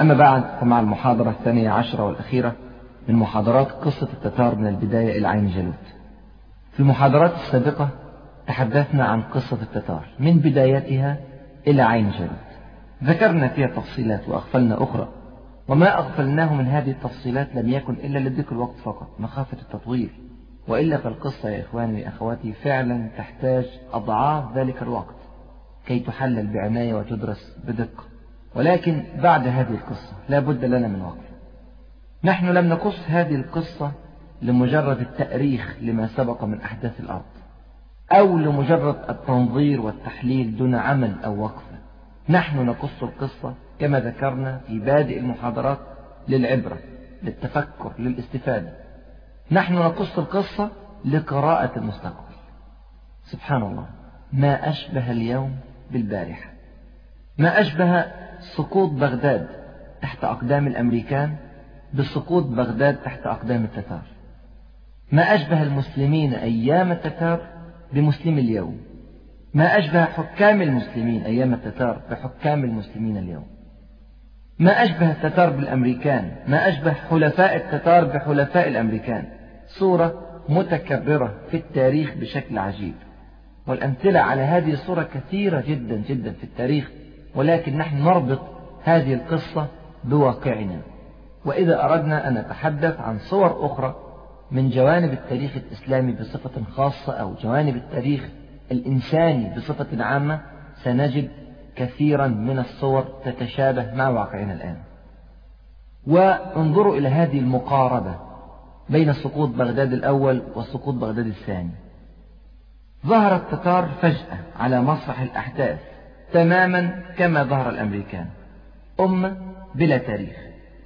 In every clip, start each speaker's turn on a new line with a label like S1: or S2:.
S1: أما بعد فمع المحاضرة الثانية عشرة والأخيرة من محاضرات قصة التتار من البداية إلى عين جالوت في المحاضرات السابقة تحدثنا عن قصة التتار من بدايتها إلى عين جالوت ذكرنا فيها تفصيلات وأغفلنا أخرى وما أغفلناه من هذه التفصيلات لم يكن إلا لذكر الوقت فقط مخافة التطويل. وإلا فالقصة يا إخواني وأخواتي فعلا تحتاج أضعاف ذلك الوقت كي تحلل بعناية وتدرس بدقة. ولكن بعد هذه القصة لا بد لنا من وقف. نحن لم نقص هذه القصة لمجرد التأريخ لما سبق من أحداث الأرض أو لمجرد التنظير والتحليل دون عمل أو وقفة نحن نقص القصة كما ذكرنا في بادئ المحاضرات للعبرة للتفكر للاستفادة. نحن نقص القصة لقراءة المستقبل. سبحان الله ما أشبه اليوم بالبارحة. ما أشبه سقوط بغداد تحت أقدام الأمريكان بسقوط بغداد تحت أقدام التتار. ما أشبه المسلمين أيام التتار بمسلم اليوم. ما أشبه حكام المسلمين أيام التتار بحكام المسلمين اليوم. ما أشبه التتار بالأمريكان ما أشبه حلفاء التتار بحلفاء الأمريكان. صورة متكررة في التاريخ بشكل عجيب. والأمثلة على هذه الصورة كثيرة جدا جدا في التاريخ ولكن نحن نربط هذه القصة بواقعنا. وإذا أردنا أن نتحدث عن صور أخرى من جوانب التاريخ الإسلامي بصفة خاصة أو جوانب التاريخ الإنساني بصفة عامة سنجد كثيرا من الصور تتشابه مع واقعنا الآن. وانظروا إلى هذه المقاربة بين سقوط بغداد الأول وسقوط بغداد الثاني. ظهر التتار فجأة على مسرح الأحداث. تماما كما ظهر الأمريكان. أمة بلا تاريخ.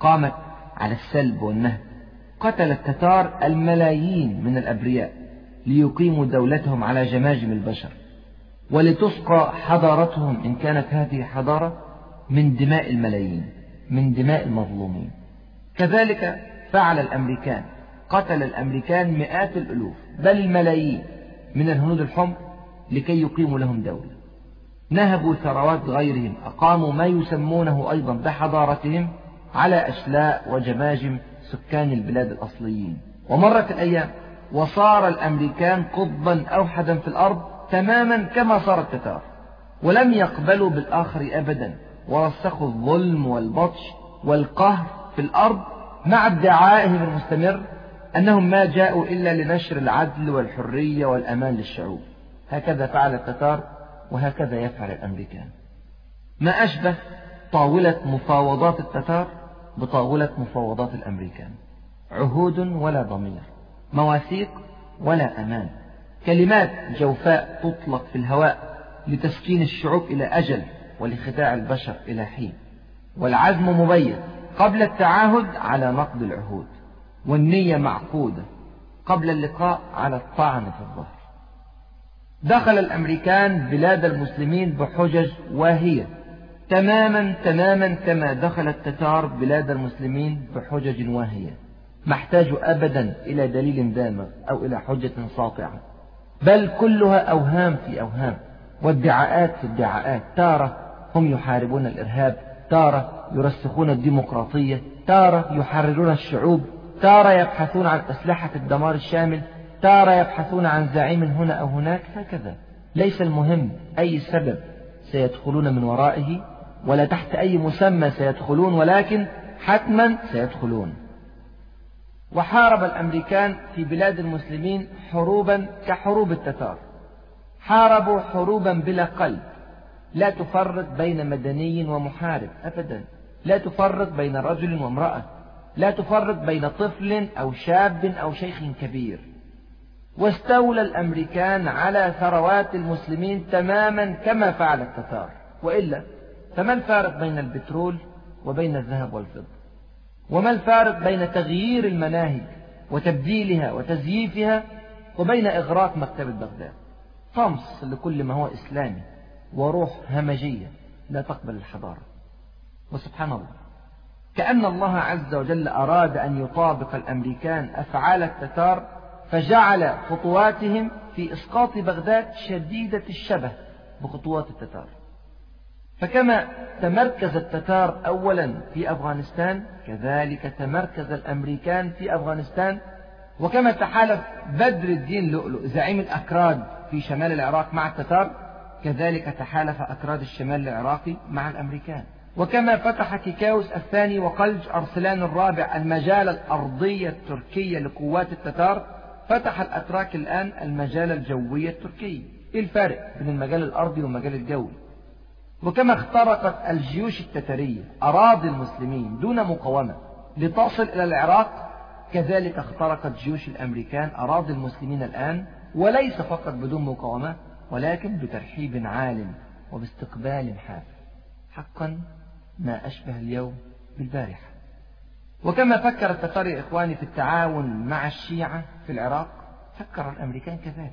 S1: قامت على السلب والنهب. قتل التتار الملايين من الأبرياء ليقيموا دولتهم على جماجم البشر. ولتسقى حضارتهم إن كانت هذه حضارة من دماء الملايين من دماء المظلومين. كذلك فعل الأمريكان. قتل الأمريكان مئات الألوف بل الملايين من الهنود الحمر لكي يقيموا لهم دولة. نهبوا ثروات غيرهم أقاموا ما يسمونه أيضا بحضارتهم على أشلاء وجماجم سكان البلاد الأصليين. ومرت الأيام وصار الأمريكان قطبا أوحدا في الأرض تماما كما صار التتار ولم يقبلوا بالآخر أبدا. ورسخوا الظلم والبطش والقهر في الأرض مع ادعائهم المستمر أنهم ما جاءوا إلا لنشر العدل والحرية والأمان للشعوب. هكذا فعل التتار وهكذا يفعل الأمريكان. ما أشبه طاولة مفاوضات التتار بطاولة مفاوضات الأمريكان. عهود ولا ضمير مواثيق ولا أمان. كلمات جوفاء تطلق في الهواء لتسكين الشعوب إلى أجل ولخداع البشر إلى حين. والعزم مبين قبل التعاهد على نقض العهود والنية معقودة قبل اللقاء على الطعن في الظهر. دخل الأمريكان بلاد المسلمين بحجج واهية. تماما تماما كما دخل التتار بلاد المسلمين بحجج واهية. ما احتاجوا أبدا إلى دليل دامغ أو إلى حجة ساطعة. بل كلها أوهام في أوهام وادعاءات في ادعاءات تارة هم يحاربون الإرهاب. تارة يرسخون الديمقراطية. تارة يحررون الشعوب. تارة يبحثون عن أسلحة الدمار الشامل. تارة يبحثون عن زعيم هنا أو هناك هكذا. ليس المهم أي سبب سيدخلون من ورائه ولا تحت أي مسمى سيدخلون ولكن حتما سيدخلون. وحارب الأمريكان في بلاد المسلمين حروبا كحروب التتار. حاربوا حروبا بلا قلب. لا تفرق بين مدني ومحارب أبدا. لا تفرق بين رجل وامرأة. لا تفرق بين طفل أو شاب أو شيخ كبير. واستولى الأمريكان على ثروات المسلمين تماما كما فعل التتار وإلا فما الفارق بين البترول وبين الذهب والفضة؟ وما الفارق بين تغيير المناهج وتبديلها وتزييفها وبين إغراق مكتبة بغداد طمس لكل ما هو إسلامي وروح همجية لا تقبل الحضارة. وسبحان الله كأن الله عز وجل أراد أن يطابق الأمريكان أفعال التتار فجعل خطواتهم في إسقاط بغداد شديدة الشبه بخطوات التتار. فكما تمركز التتار أولا في أفغانستان كذلك تمركز الأمريكان في أفغانستان. وكما تحالف بدر الدين لؤلؤ زعيم الأكراد في شمال العراق مع التتار كذلك تحالف أكراد الشمال العراقي مع الأمريكان. وكما فتح كيكاوس الثاني وقلج أرسلان الرابع المجال الأرضية التركية لقوات التتار فتح الأتراك الآن المجال الجوي التركي. إيه الفارق بين المجال الأرضي والمجال الجوي؟ وكما اخترقت الجيوش التترية أراضي المسلمين دون مقاومة لتصل إلى العراق كذلك اخترقت جيوش الأمريكان أراضي المسلمين الآن وليس فقط بدون مقاومة ولكن بترحيب عال وباستقبال حافل حقا ما أشبه اليوم بالبارحة. وكما فكر التتار إخواني في التعاون مع الشيعة في العراق فكر الأمريكان كذلك.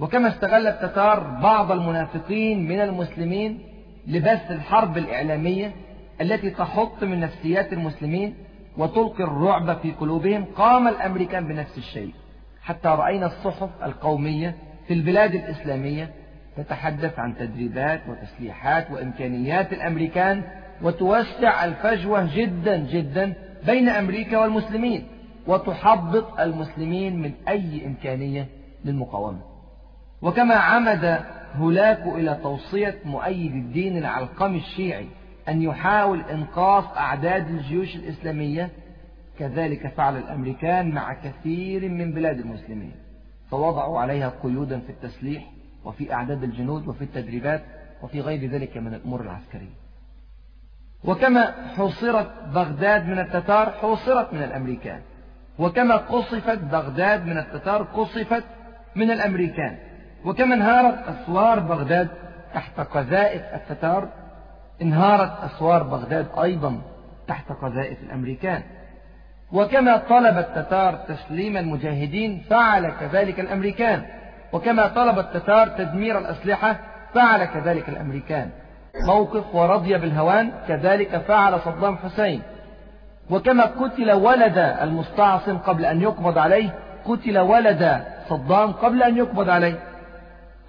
S1: وكما استغل التتار بعض المنافقين من المسلمين لبث الحرب الإعلامية التي تحط من نفسيات المسلمين وتلقي الرعب في قلوبهم قام الأمريكان بنفس الشيء. حتى رأينا الصحف القومية في البلاد الإسلامية تتحدث عن تدريبات وتسليحات وإمكانيات الأمريكان وتوسع الفجوة جدا جدا بين أمريكا والمسلمين وتحبط المسلمين من أي إمكانية للمقاومة. وكما عمد هولاكو إلى توصية مؤيد الدين العلقمي الشيعي أن يحاول إنقاذ أعداد الجيوش الإسلامية كذلك فعل الأمريكان مع كثير من بلاد المسلمين. فوضعوا عليها قيودا في التسليح وفي أعداد الجنود وفي التدريبات وفي غير ذلك من الأمور العسكرية. وكما حوصرت بغداد من التتار حوصرت من الأمريكان. وكما قصفت بغداد من التتار قصفت من الأمريكان. وكما انهارت أسوار بغداد تحت قذائف التتار انهارت أسوار بغداد أيضا تحت قذائف الأمريكان. وكما طلب التتار تسليم المجاهدين فعل كذلك الأمريكان. وكما طلب التتار تدمير الأسلحة فعل كذلك الأمريكان. موقف ورضي بالهوان كذلك فعل صدام حسين. وكما قتل ولد المستعصم قبل أن يقبض عليه قتل ولد صدام قبل أن يقبض عليه.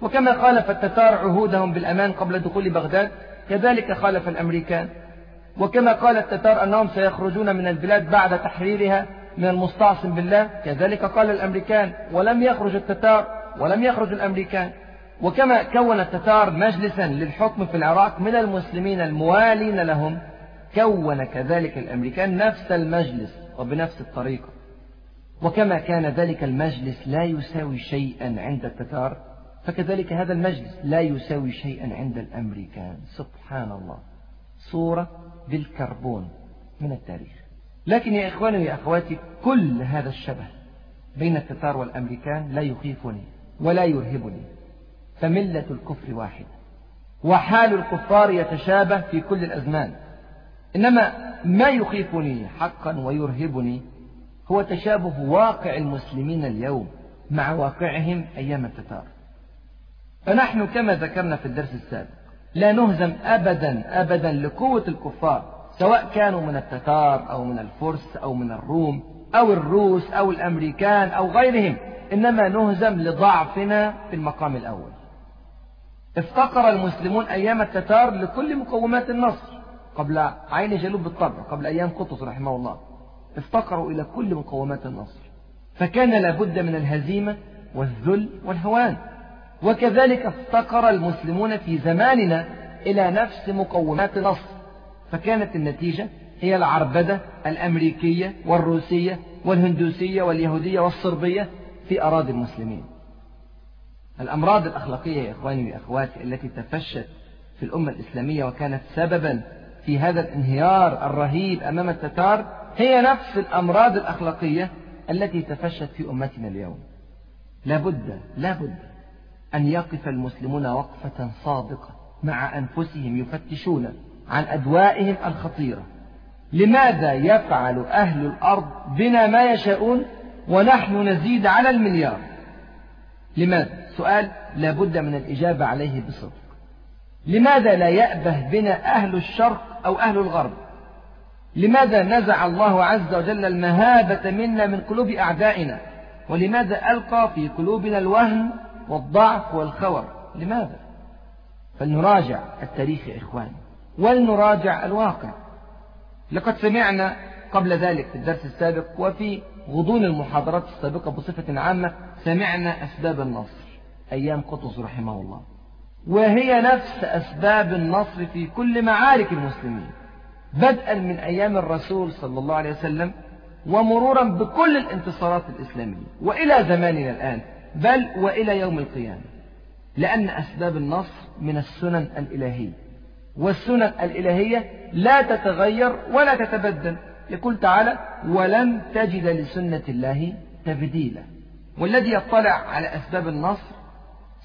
S1: وكما خالف التتار عهودهم بالأمان قبل دخول بغداد كذلك خالف الأمريكان. وكما قال التتار أنهم سيخرجون من البلاد بعد تحريرها من المستعصم بالله كذلك قال الأمريكان ولم يخرج التتار ولم يخرج الأمريكان. وكما كون التتار مجلسا للحكم في العراق من المسلمين الموالين لهم كون كذلك الأمريكان نفس المجلس وبنفس الطريقة. وكما كان ذلك المجلس لا يساوي شيئا عند التتار فكذلك هذا المجلس لا يساوي شيئا عند الأمريكان. سبحان الله. صورة بالكربون من التاريخ. لكن يا إخواني ويا أخواتي كل هذا الشبه بين التتار والأمريكان لا يخيفني ولا يرهبني. فملة الكفر واحدة وحال الكفار يتشابه في كل الأزمان. إنما ما يخيفني حقا ويرهبني هو تشابه واقع المسلمين اليوم مع واقعهم أيام التتار. فنحن كما ذكرنا في الدرس السابق لا نهزم أبدا أبدا لقوة الكفار سواء كانوا من التتار أو من الفرس أو من الروم أو الروس أو الأمريكان أو غيرهم إنما نهزم لضعفنا في المقام الأول. افتقر المسلمون أيام التتار لكل مقومات النصر قبل عين جالوت بالطبع قبل أيام قطز رحمه الله. افتقروا إلى كل مقومات النصر. فكان لابد من الهزيمة والذل والهوان. وكذلك افتقر المسلمون في زماننا إلى نفس مقومات النصر. فكانت النتيجة هي العربدة الأمريكية والروسية والهندوسية واليهودية والصربية في أراضي المسلمين. الأمراض الأخلاقية يا إخواني وأخواتي التي تفشت في الأمة الإسلامية وكانت سببا في هذا الانهيار الرهيب أمام التتار هي نفس الأمراض الأخلاقية التي تفشت في أمتنا اليوم. لابد لابد أن يقف المسلمون وقفة صادقة مع أنفسهم يفتشون عن أدوائهم الخطيرة. لماذا يفعل أهل الأرض بنا ما يشاءون ونحن نزيد على المليار؟ لماذا؟ سؤال لا بد من الإجابة عليه بصدق. لماذا لا يأبه بنا أهل الشرق أو أهل الغرب؟ لماذا نزع الله عز وجل المهابة منا من قلوب أعدائنا؟ ولماذا ألقى في قلوبنا الوهن والضعف والخور؟ لماذا؟ فلنراجع التاريخ يا إخواني ولنراجع الواقع. لقد سمعنا قبل ذلك في الدرس السابق وفي غضون المحاضرات السابقة بصفة عامة سمعنا أسباب النصر. أيام قطز رحمه الله. وهي نفس أسباب النصر في كل معارك المسلمين. بدءا من أيام الرسول صلى الله عليه وسلم ومرورا بكل الانتصارات الإسلامية. وإلى زماننا الآن بل وإلى يوم القيامة. لأن أسباب النصر من السنن الإلهية. والسنن الإلهية لا تتغير ولا تتبدل. يقول تعالى ولن تجد لسنة الله تبديلا والذي يطلع على أسباب النصر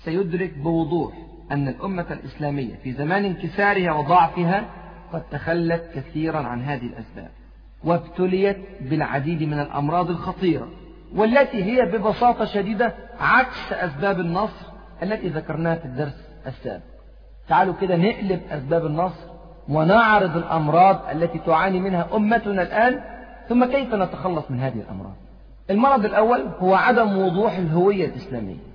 S1: سيدرك بوضوح أن الأمة الإسلامية في زمان انكسارها وضعفها قد تخلت كثيرا عن هذه الأسباب وابتليت بالعديد من الأمراض الخطيرة والتي هي ببساطة شديدة عكس أسباب النصر التي ذكرناها في الدرس السابق. تعالوا كده نقلب أسباب النصر ونعرض الأمراض التي تعاني منها أمتنا الآن ثم كيف نتخلص من هذه الأمراض؟ المرض الأول هو عدم وضوح الهوية الإسلامية.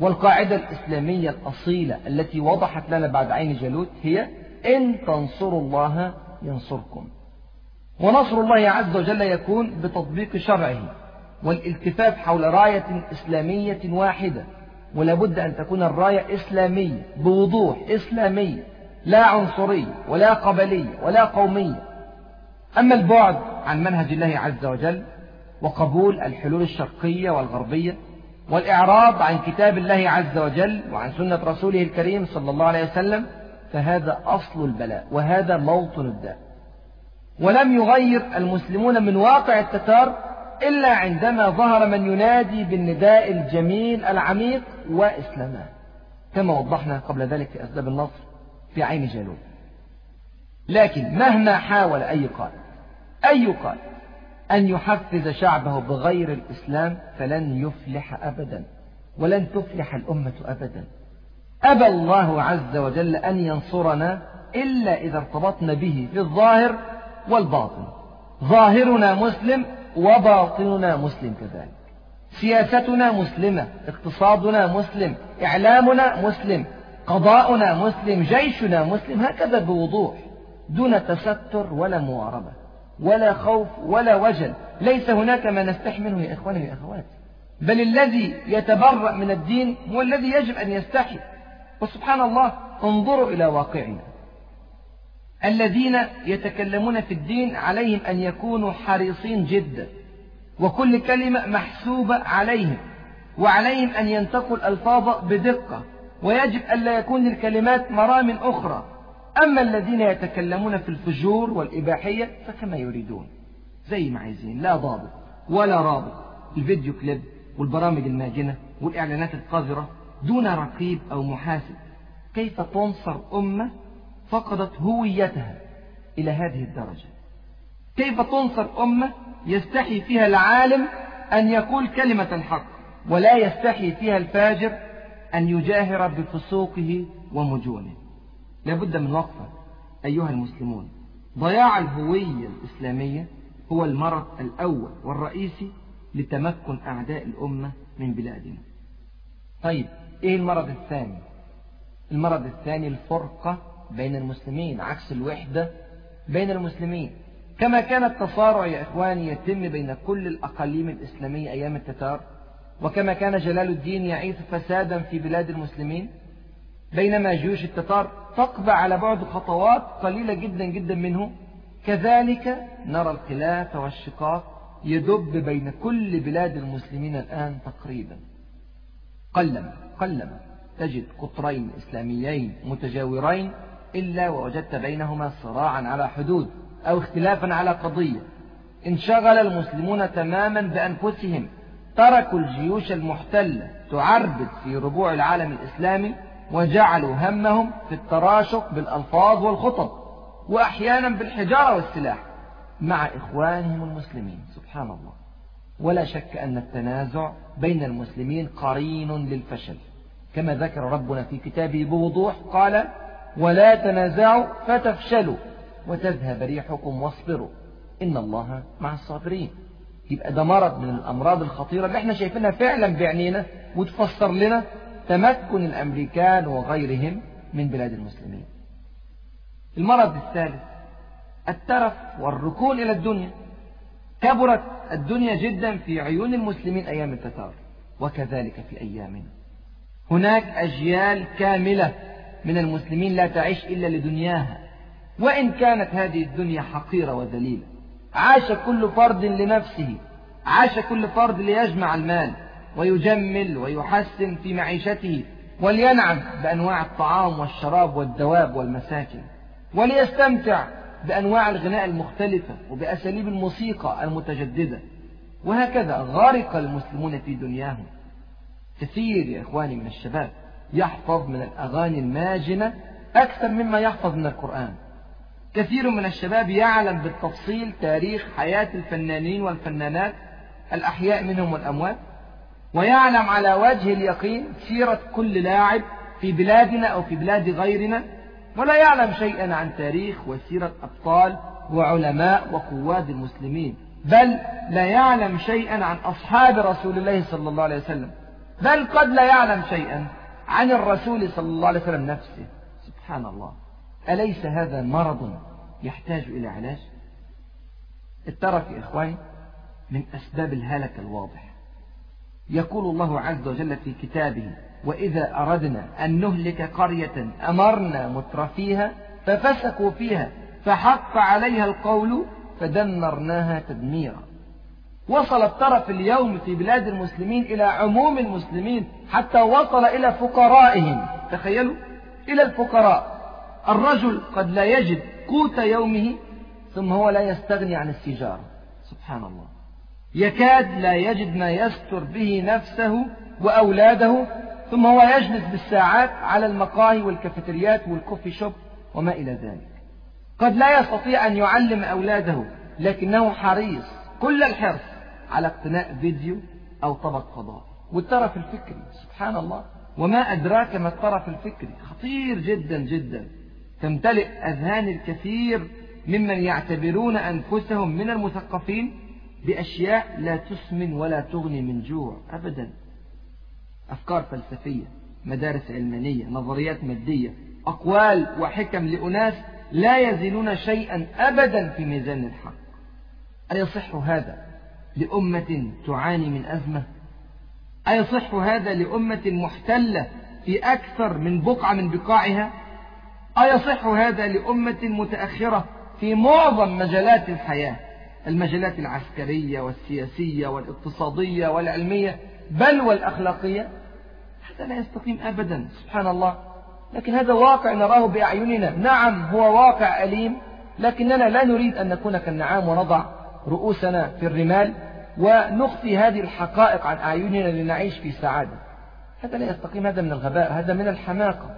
S1: والقاعدة الإسلامية الأصيلة التي وضحت لنا بعد عين جالوت هي إن تنصروا الله ينصركم. ونصر الله عز وجل يكون بتطبيق شرعه والالتفاف حول راية إسلامية واحدة. ولا بد أن تكون الراية إسلامية بوضوح إسلامية لا عنصرية ولا قبلية ولا قومية أما البعد عن منهج الله عز وجل وقبول الحلول الشرقية والغربية والإعراض عن كتاب الله عز وجل وعن سنة رسوله الكريم صلى الله عليه وسلم فهذا أصل البلاء وهذا موطن الداء. ولم يغير المسلمون من واقع التتار إلا عندما ظهر من ينادي بالنداء الجميل العميق وإسلاما كما وضحنا قبل ذلك في أسباب النصر في عين جالوت. لكن مهما حاول أي قائد أي قائد أن يحفز شعبه بغير الإسلام فلن يفلح أبدا ولن تفلح الأمة أبدا. أبى الله عز وجل أن ينصرنا إلا إذا ارتبطنا به في الظاهر والباطن. ظاهرنا مسلم وباطننا مسلم كذلك. سياستنا مسلمة اقتصادنا مسلم إعلامنا مسلم قضاؤنا مسلم جيشنا مسلم هكذا بوضوح دون تستر ولا مواربة. ولا خوف ولا وجل. ليس هناك ما نستحي منه يا إخواني وأخواتي بل الذي يتبرأ من الدين هو الذي يجب أن يستحي. وسبحان الله انظروا إلى واقعنا. الذين يتكلمون في الدين عليهم أن يكونوا حريصين جدا. وكل كلمة محسوبة عليهم. وعليهم أن ينتقوا الألفاظ بدقة. ويجب ألا يكون للكلمات مرام أخرى. أما الذين يتكلمون في الفجور والإباحية فكما يريدون. زي ما عايزين لا ضابط ولا رابط. الفيديو كليب والبرامج الماجنة والإعلانات القذرة دون رقيب أو محاسب. كيف تنصر أمة فقدت هويتها إلى هذه الدرجة؟ كيف تنصر أمة يستحي فيها العالم أن يقول كلمة الحق ولا يستحي فيها الفاجر أن يجاهر بفسوقه ومجونة؟ لابد من وقفة أيها المسلمون. ضياع الهوية الإسلامية هو المرض الأول والرئيسي لتمكن أعداء الأمة من بلادنا. طيب إيه المرض الثاني؟ المرض الثاني الفرقة بين المسلمين عكس الوحدة بين المسلمين. كما كان التصارع يا إخواني يتم بين كل الأقاليم الإسلامية أيام التتار وكما كان جلال الدين يعيث فسادا في بلاد المسلمين بينما جيوش التتار تقبع على بعد خطوات قليلة جدا جدا منه. كذلك نرى الخلاف والشقاق يدب بين كل بلاد المسلمين الآن تقريبا. قلما قلما تجد قطرين إسلاميين متجاورين إلا ووجدت بينهما صراعا على حدود أو اختلافا على قضية. انشغل المسلمون تماما بأنفسهم. تركوا الجيوش المحتلة تعربد في ربوع العالم الإسلامي وجعلوا همهم في التراشق بالألفاظ والخطب وأحيانا بالحجارة والسلاح مع إخوانهم المسلمين. سبحان الله. ولا شك أن التنازع بين المسلمين قرين للفشل. كما ذكر ربنا في كتابه بوضوح قال ولا تنازعوا فتفشلوا وتذهب ريحكم واصبروا. إن الله مع الصابرين. يبقى ده مرض من الأمراض الخطيرة اللي إحنا شايفينها فعلا بعينينا وتفسر لنا تمكن الأمريكان وغيرهم من بلاد المسلمين. المرض الثالث الترف والركون إلى الدنيا. كبرت الدنيا جدا في عيون المسلمين أيام التتار وكذلك في أيامنا. هناك أجيال كاملة من المسلمين لا تعيش إلا لدنياها. وإن كانت هذه الدنيا حقيرة وذليلة عاش كل فرد لنفسه عاش كل فرد ليجمع المال ويجمل ويحسن في معيشته ولينعم بأنواع الطعام والشراب والدواب والمساكن وليستمتع بأنواع الغناء المختلفة وبأساليب الموسيقى المتجددة وهكذا غرق المسلمون في دنياهم. كثير يا إخواني من الشباب يحفظ من الأغاني الماجنة أكثر مما يحفظ من القرآن. كثير من الشباب يعلم بالتفصيل تاريخ حياة الفنانين والفنانات الأحياء منهم والأموات ويعلم على وجه اليقين سيرة كل لاعب في بلادنا أو في بلاد غيرنا ولا يعلم شيئا عن تاريخ وسيرة أبطال وعلماء وقواد المسلمين بل لا يعلم شيئا عن أصحاب رسول الله صلى الله عليه وسلم بل قد لا يعلم شيئا عن الرسول صلى الله عليه وسلم نفسه. سبحان الله. أليس هذا مرض يحتاج إلى علاج؟ الترك يا إخواني من أسباب الهلك الواضح يقول الله عز وجل في كتابه وإذا أردنا أن نهلك قرية أمرنا مترفيها ففسقوا فيها فحق عليها القول فدمرناها تدميرا. وصل الطرف اليوم في بلاد المسلمين إلى عموم المسلمين حتى وصل إلى فقرائهم. تخيلوا إلى الفقراء. الرجل قد لا يجد قوت يومه ثم هو لا يستغني عن السجارة سبحان الله. يكاد لا يجد ما يستر به نفسه وأولاده ثم هو يجلس بالساعات على المقاهي والكافيتريات والكوفي شوب وما إلى ذلك. قد لا يستطيع أن يعلم أولاده لكنه حريص كل الحرص على اقتناء فيديو أو طبق فضاء. والطرف الفكري سبحان الله وما أدراك ما الطرف الفكري؟ خطير جدا جدا. تمتلئ أذهان الكثير ممن يعتبرون أنفسهم من المثقفين بأشياء لا تسمن ولا تغني من جوع أبدا. أفكار فلسفية مدارس علمانية نظريات مادية أقوال وحكم لأناس لا يزنون شيئا أبدا في ميزان الحق. أيصح هذا لأمة تعاني من أزمة؟ أيصح هذا لأمة محتلة في أكثر من بقعة من بقاعها؟ أيصح هذا لأمة متأخرة في معظم مجالات الحياة؟ المجالات العسكرية والسياسية والاقتصادية والعلمية بل والأخلاقية هذا لا يستقيم أبدا سبحان الله. لكن هذا واقع نراه بأعيننا. نعم هو واقع أليم لكننا لا نريد أن نكون كالنعام ونضع رؤوسنا في الرمال ونخفي هذه الحقائق عن أعيننا لنعيش في سعادة. هذا لا يستقيم هذا من الغباء هذا من الحماقة.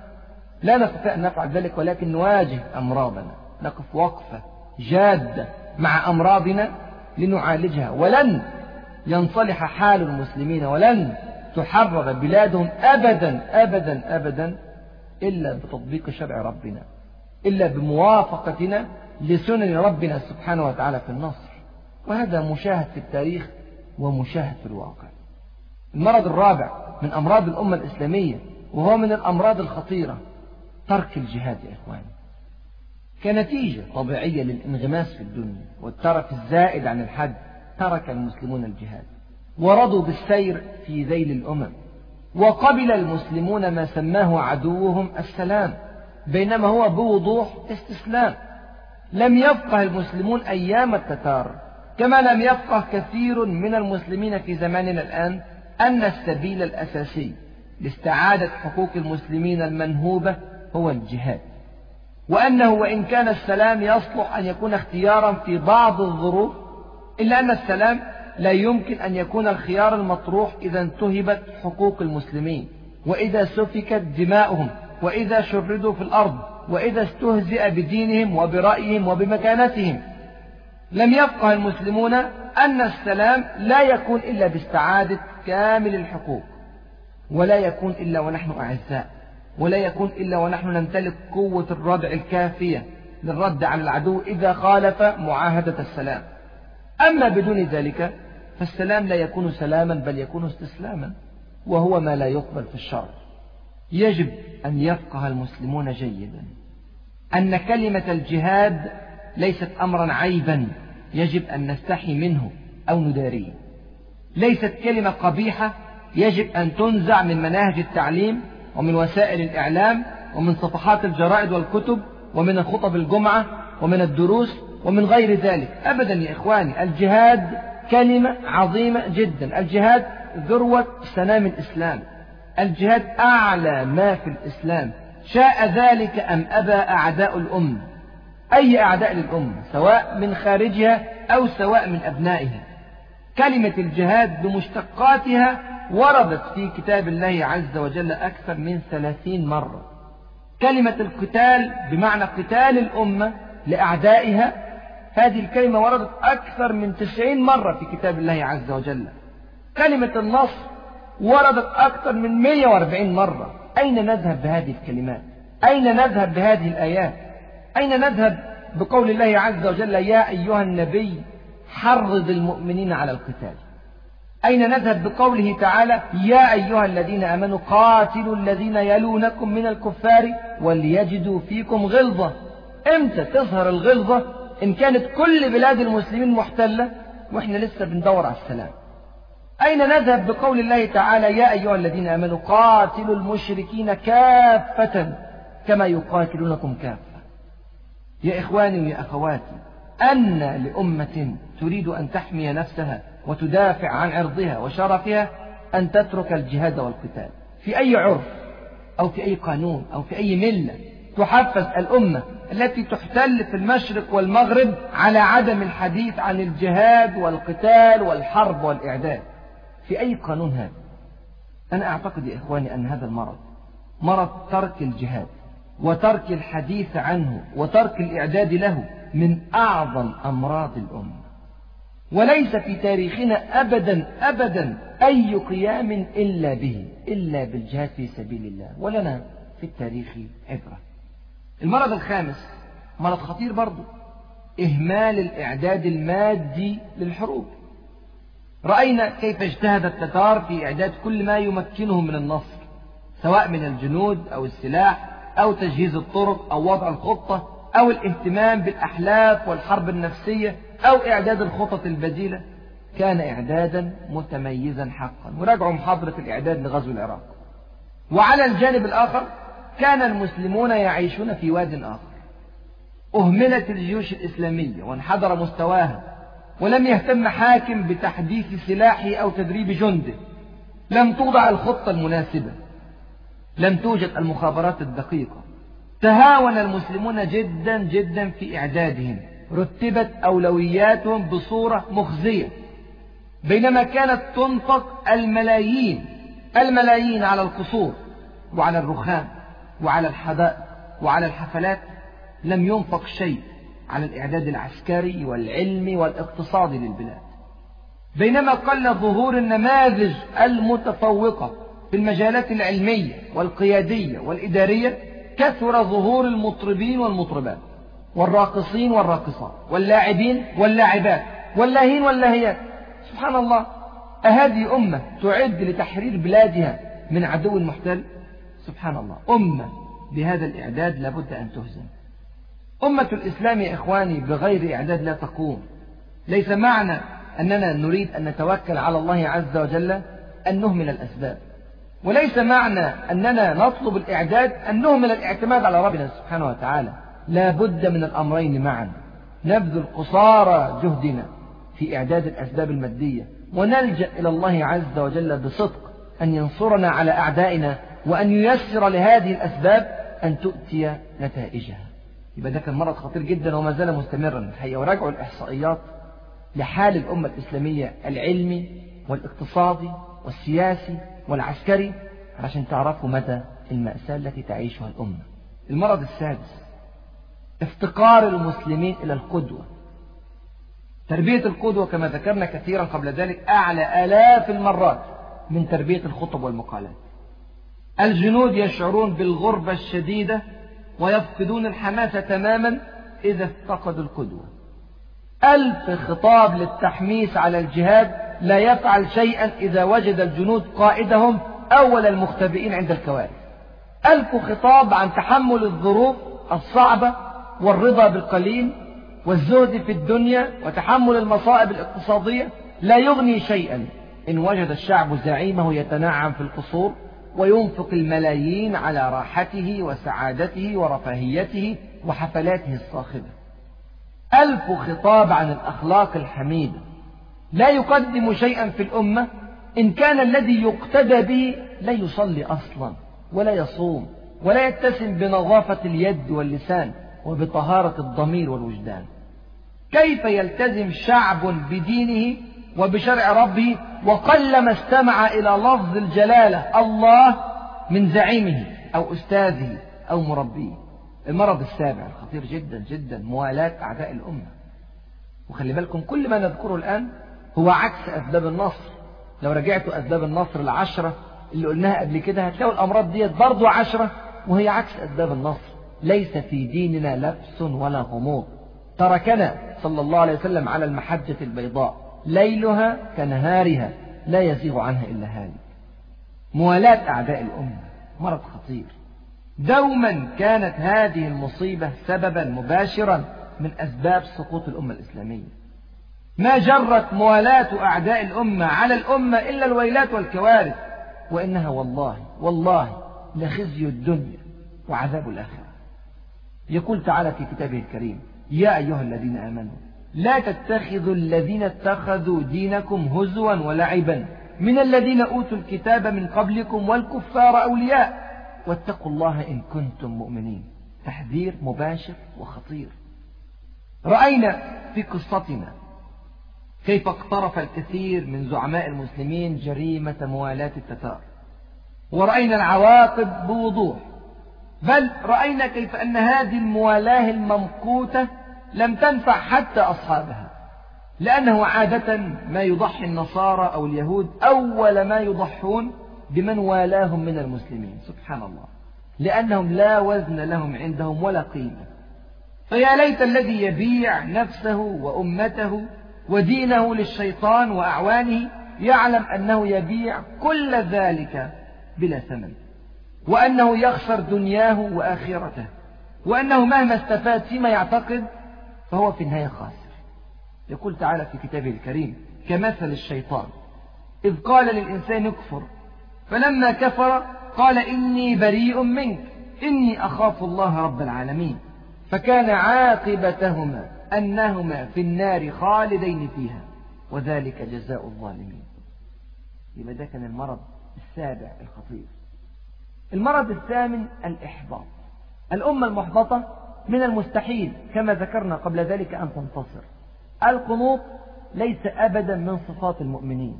S1: لا نستطيع أن نفعل ذلك ولكن نواجه أمراضنا. نقف وقفة جادة. مع أمراضنا لنعالجها. ولن ينصلح حال المسلمين ولن تحرر بلادهم أبدا أبدا أبدا إلا بتطبيق شرع ربنا إلا بموافقتنا لسنن ربنا سبحانه وتعالى في النصر. وهذا مشاهد في التاريخ ومشاهد في الواقع. المرض الرابع من أمراض الأمة الإسلامية وهو من الأمراض الخطيرة ترك الجهاد يا إخواني. كنتيجة طبيعية للانغماس في الدنيا والترك الزائد عن الحد ترك المسلمون الجهاد. ورضوا بالسير في ذيل الأمم. وقبل المسلمون ما سماه عدوهم السلام بينما هو بوضوح استسلام. لم يفقه المسلمون أيام التتار كما لم يفقه كثير من المسلمين في زماننا الآن أن السبيل الأساسي لاستعادة حقوق المسلمين المنهوبة هو الجهاد. وأنه وإن كان السلام يصلح أن يكون اختيارا في بعض الظروف إلا أن السلام لا يمكن أن يكون الخيار المطروح إذا انتهبت حقوق المسلمين. وإذا سفكت دماؤهم وإذا شردوا في الأرض وإذا استهزئ بدينهم وبرأيهم وبمكانتهم. لم يفقه المسلمون أن السلام لا يكون إلا باستعادة كامل الحقوق ولا يكون إلا ونحن أعزاء. ولا يكون إلا ونحن نمتلك قوة الردع الكافية للرد على العدو إذا خالف معاهدة السلام. أما بدون ذلك فالسلام لا يكون سلاما بل يكون استسلاما وهو ما لا يقبل في الشرع. يجب أن يفقه المسلمون جيدا. أن كلمة الجهاد ليست أمرا عيبا يجب أن نستحي منه أو نداريه. ليست كلمة قبيحة يجب أن تنزع من مناهج التعليم ومن وسائل الإعلام ومن صفحات الجرائد والكتب ومن خطب الجمعة ومن الدروس ومن غير ذلك. أبدا يا إخواني الجهاد كلمة عظيمة جدا. الجهاد ذروة سنام الإسلام. الجهاد أعلى ما في الإسلام. شاء ذلك أم أبى أعداء الأمة أي أعداء للأمة؟ سواء من خارجها أو سواء من أبنائها. كلمة الجهاد بمشتقاتها وردت في كتاب الله عز وجل أكثر من ثلاثين مرة. كلمة القتال بمعنى قتال الأمة لأعدائها هذه الكلمة وردت أكثر من تسعين مرة في كتاب الله عز وجل. كلمة النصر وردت أكثر من 140 مرة. أين نذهب بهذه الكلمات؟ أين نذهب بهذه الآيات؟ أين نذهب بقول الله عز وجل يا أيها النبي حرض المؤمنين على القتال؟ أين نذهب بقوله تعالى يا أيها الذين آمنوا قاتلوا الذين يلونكم من الكفار وليجدوا فيكم غلظة. إمتى تظهر الغلظة؟ إن كانت كل بلاد المسلمين محتلة وإحنا لسه بندور على السلام. أين نذهب بقول الله تعالى يا أيها الذين آمنوا قاتلوا المشركين كافة كما يقاتلونكم كافة؟ يا إخواني ويا أخواتي أن لأمة تريد أن تحمي نفسها وتدافع عن عرضها وشرفها أن تترك الجهاد والقتال. في أي عرف أو في أي قانون أو في أي ملة تحفز الأمة التي تحتل في المشرق والمغرب على عدم الحديث عن الجهاد والقتال والحرب والإعداد. في أي قانون هذا؟ أنا أعتقد يا إخواني أن هذا المرض مرض ترك الجهاد وترك الحديث عنه وترك الإعداد له من أعظم أمراض الأمة. وليس في تاريخنا أبدا أبدا أي قيام إلا به إلا بالجهاد في سبيل الله ولنا في التاريخ عبرة. المرض الخامس مرض خطير برضه إهمال الإعداد المادي للحروب. رأينا كيف اجتهد التتار في إعداد كل ما يمكنهم من النصر سواء من الجنود أو السلاح أو تجهيز الطرق أو وضع الخطة أو الاهتمام بالأحلاف والحرب النفسية. أو إعداد الخطط البديلة كان إعدادا متميزا حقا. وراجعوا محاضرة الإعداد لغزو العراق. وعلى الجانب الآخر كان المسلمون يعيشون في واد آخر. أهملت الجيوش الإسلامية وانحدر مستواها ولم يهتم حاكم بتحديث سلاحه أو تدريب جنده لم توضع الخطة المناسبة. لم توجد المخابرات الدقيقة. تهاون المسلمون جدا جدا في إعدادهم. رتبت أولوياتهم بصورة مخزية. بينما كانت تنفق الملايين الملايين على القصور وعلى الرخام وعلى الحدائق وعلى الحفلات لم ينفق شيء على الإعداد العسكري والعلمي والاقتصادي للبلاد. بينما قل ظهور النماذج المتفوقة في المجالات العلمية والقيادية والإدارية كثر ظهور المطربين والمطربات. والراقصين والراقصات واللاعبين واللاعبات واللاهين واللاهيات. سبحان الله أهذه أمة تعد لتحرير بلادها من عدو محتل؟ سبحان الله أمة بهذا الإعداد لابد أن تهزم. أمة الإسلام يا إخواني بغير إعداد لا تقوم. ليس معنى أننا نريد أن نتوكل على الله عز وجل أن نهمل الأسباب. وليس معنى أننا نطلب الإعداد أن نهمل الاعتماد على ربنا سبحانه وتعالى. لا بد من الأمرين معا. نبذل قصارى جهدنا في إعداد الأسباب المادية ونلجأ إلى الله عز وجل بصدق أن ينصرنا على أعدائنا وأن ييسر لهذه الأسباب أن تؤتي نتائجها. يبقى ده كان مرض خطير جدا وما زال مستمرا. الحقيقة وراجعوا الإحصائيات لحال الأمة الإسلامية العلمي والاقتصادي والسياسي والعسكري عشان تعرفوا مدى المأساة التي تعيشها الأمة. المرض السادس. افتقار المسلمين إلى القدوة. تربية القدوة كما ذكرنا كثيرا قبل ذلك أعلى آلاف المرات من تربية الخطب والمقالات. الجنود يشعرون بالغربة الشديدة ويفقدون الحماسة تماما إذا افتقدوا القدوة. ألف خطاب للتحميس على الجهاد لا يفعل شيئا إذا وجد الجنود قائدهم أول المختبئين عند الكوارث. ألف خطاب عن تحمل الظروف الصعبة والرضا بالقليل والزهد في الدنيا وتحمل المصائب الاقتصادية لا يغني شيئا. إن وجد الشعب زعيمه يتنعم في القصور وينفق الملايين على راحته وسعادته ورفاهيته وحفلاته الصاخبة ألف خطاب عن الأخلاق الحميدة. لا يقدم شيئا في الأمة. إن كان الذي يقتدى به لا يصلي أصلا ولا يصوم ولا يتسم بنظافة اليد واللسان. وبطهارة الضمير والوجدان. كيف يلتزم شعب بدينه وبشرع ربه وقلما استمع إلى لفظ الجلالة الله من زعيمه أو أستاذه أو مربيه؟ المرض السابع الخطير جدا جدا موالاة أعداء الأمة. وخلي بالكم كل ما نذكره الآن هو عكس أسباب النصر. لو رجعتوا أسباب النصر العشرة اللي قلناها قبل كده هتلاقوا الأمراض ديت برضو عشرة وهي عكس أسباب النصر. ليس في ديننا لبس ولا غموض. تركنا صلى الله عليه وسلم على المحجة البيضاء. ليلها كنهارها لا يزيغ عنها إلا هالك. موالاة أعداء الأمة. مرض خطير. دوما كانت هذه المصيبة سببا مباشرا من أسباب سقوط الأمة الإسلامية. ما جرت موالاة أعداء الأمة على الأمة إلا الويلات والكوارث. وإنها والله والله لخزي الدنيا وعذاب الآخرة. يقول تعالى في كتابه الكريم يا أيها الذين آمنوا لا تتخذوا الذين اتخذوا دينكم هزوا ولعبا من الذين أوتوا الكتاب من قبلكم والكفار أولياء. واتقوا الله إن كنتم مؤمنين. تحذير مباشر وخطير. رأينا في قصتنا كيف اقترف الكثير من زعماء المسلمين جريمة موالاة التتار. ورأينا العواقب بوضوح. بل رأينا كيف أن هذه الموالاة الممقوتة لم تنفع حتى أصحابها لأنه عادة ما يضحي النصارى أو اليهود أول ما يضحون بمن والاهم من المسلمين سبحان الله لأنهم لا وزن لهم عندهم ولا قيمة. فيا ليت الذي يبيع نفسه وأمته ودينه للشيطان وأعوانه يعلم أنه يبيع كل ذلك بلا ثمن. وأنه يخسر دنياه وآخرته. وأنه مهما استفاد فيما يعتقد فهو في النهاية خاسر. يقول تعالى في كتابه الكريم كمثل الشيطان إذ قال للإنسان اكفر فلما كفر قال إني بريء منك إني أخاف الله رب العالمين. فكان عاقبتهما أنهما في النار خالدين فيها وذلك جزاء الظالمين. يبقى ده كان المرض السابع الخطير. المرض الثامن الإحباط. الأمة المحبطة من المستحيل كما ذكرنا قبل ذلك أن تنتصر. القنوط ليس أبدا من صفات المؤمنين.